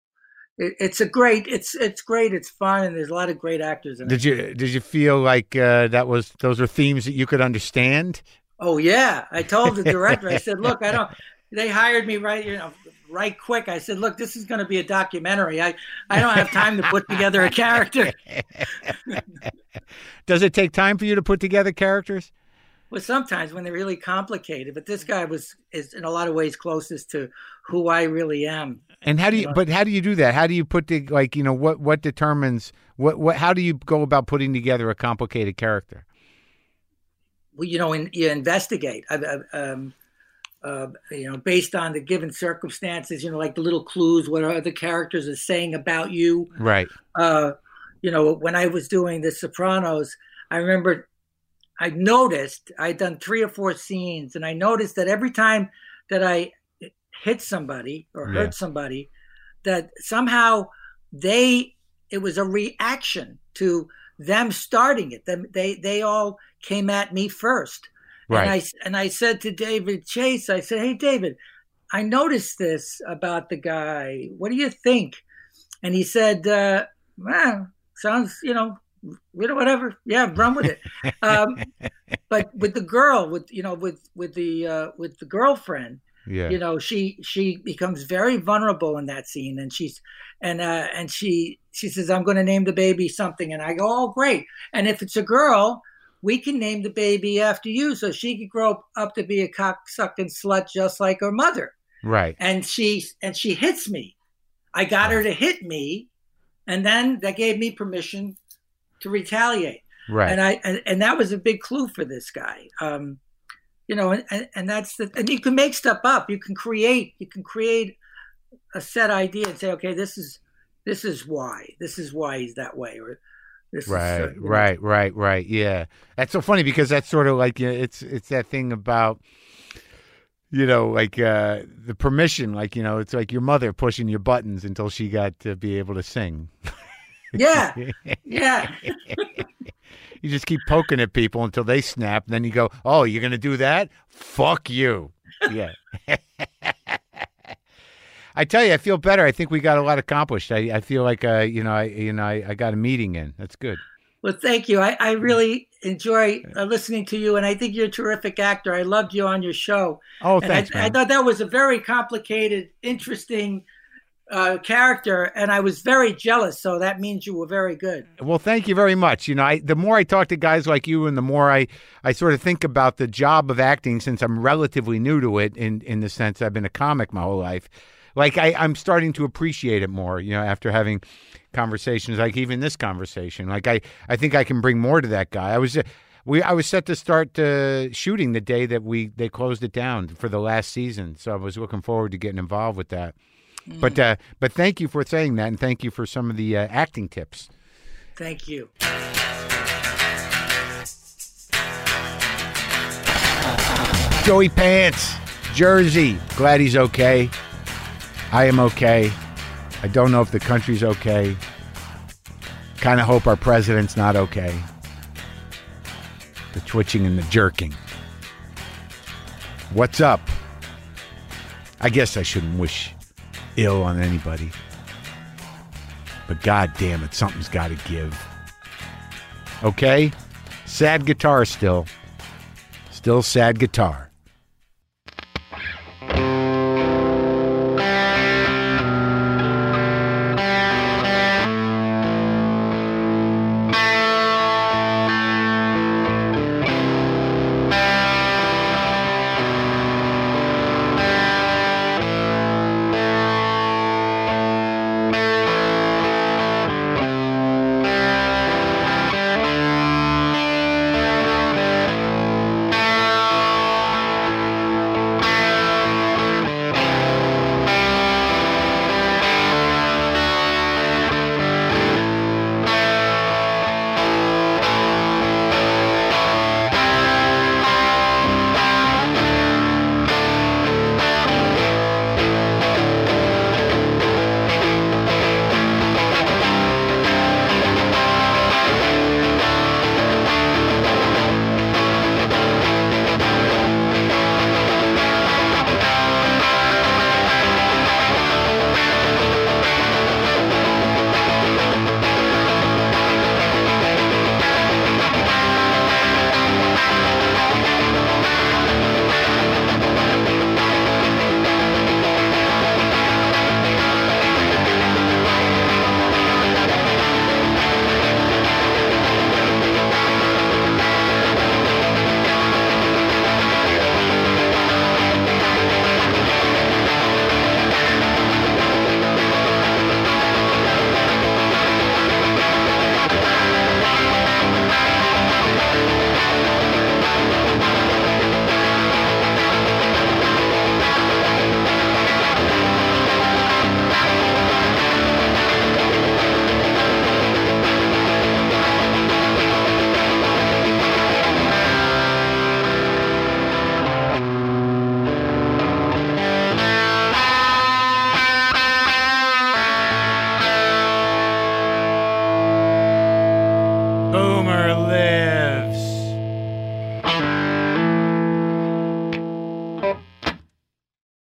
it, it's a great, it's it's great, it's fun, and there's a lot of great actors in it. Did you did you feel like uh, that was those were themes that you could understand? Oh yeah, I told the director. I said, "Look, I don't." They hired me right, you know, right quick. I said, "Look, this is going to be a documentary. I, I don't have time to put together a character." Does it take time for you to put together characters? Well, sometimes when they're really complicated, but this guy was is in a lot of ways closest to who I really am. And how do you? Yeah. But how do you do that? How do you put the like you know what what determines what what? How do you go about putting together a complicated character? Well, you know, in, you investigate. I, I, um, uh, you know, based on the given circumstances, you know, like the little clues, what other characters are saying about you. Right. uh, you know, when I was doing The Sopranos, I remember I noticed I'd done three or four scenes, and I noticed that every time that I hit somebody or Yeah. hurt somebody, that somehow they it was a reaction to them starting it. Them they they all came at me first. Right. And I and I said to David Chase, I said, "Hey, David, I noticed this about the guy. What do you think?" And he said, uh, "Well, sounds you know, you know, whatever. Yeah, run with it." um, but with the girl, with you know, with with the uh, with the girlfriend, yeah. you know, she she becomes very vulnerable in that scene, and she's and uh, and she she says, I'm going to name the baby something. And I go, oh, great. And if it's a girl, we can name the baby after you so she could grow up to be a cocksucking slut just like her mother. Right. And she and she hits me. I got her to hit me, and then that gave me permission to retaliate. Right. And I and, and that was a big clue for this guy. Um, you know, and, and, and that's the and you can make stuff up. You can create you can create a set idea and say, okay, this is this is why. This is why he's that way. Or this Right, right, right, right. Yeah, that's so funny because that's sort of like you know, it's it's that thing about you know like uh the permission, like you know, it's like your mother pushing your buttons until she got to be able to sing. Yeah. Yeah. You just keep poking at people until they snap, and then you go, "Oh, you're gonna do that? Fuck you!" Yeah. I tell you, I feel better. I think we got a lot accomplished. I, I feel like uh, you know, I you know, I, I got a meeting in. That's good. Well, thank you. I, I really enjoy uh, listening to you, and I think you're a terrific actor. I loved you on your show. Oh, and thanks, I, I thought that was a very complicated, interesting uh, character, and I was very jealous. So that means you were very good. Well, thank you very much. You know, I, the more I talk to guys like you, and the more I, I sort of think about the job of acting, since I'm relatively new to it, in in the sense I've been a comic my whole life. Like I, I'm starting to appreciate it more. You know, after having conversations like even this conversation, like I, I think I can bring more to that guy. I was. uh, We, I was set to start uh, shooting the day that we they closed it down for the last season, so I was looking forward to getting involved with that. But uh, but thank you for saying that, and thank you for some of the uh, acting tips. Thank you. Joey Pants, Jersey. Glad he's okay. I am okay. I don't know if the country's okay. Kind of hope our president's not okay. The twitching and the jerking. What's up? I guess I shouldn't wish ill on anybody. But god damn it, something's got to give. Okay? Sad guitar still. Still sad guitar.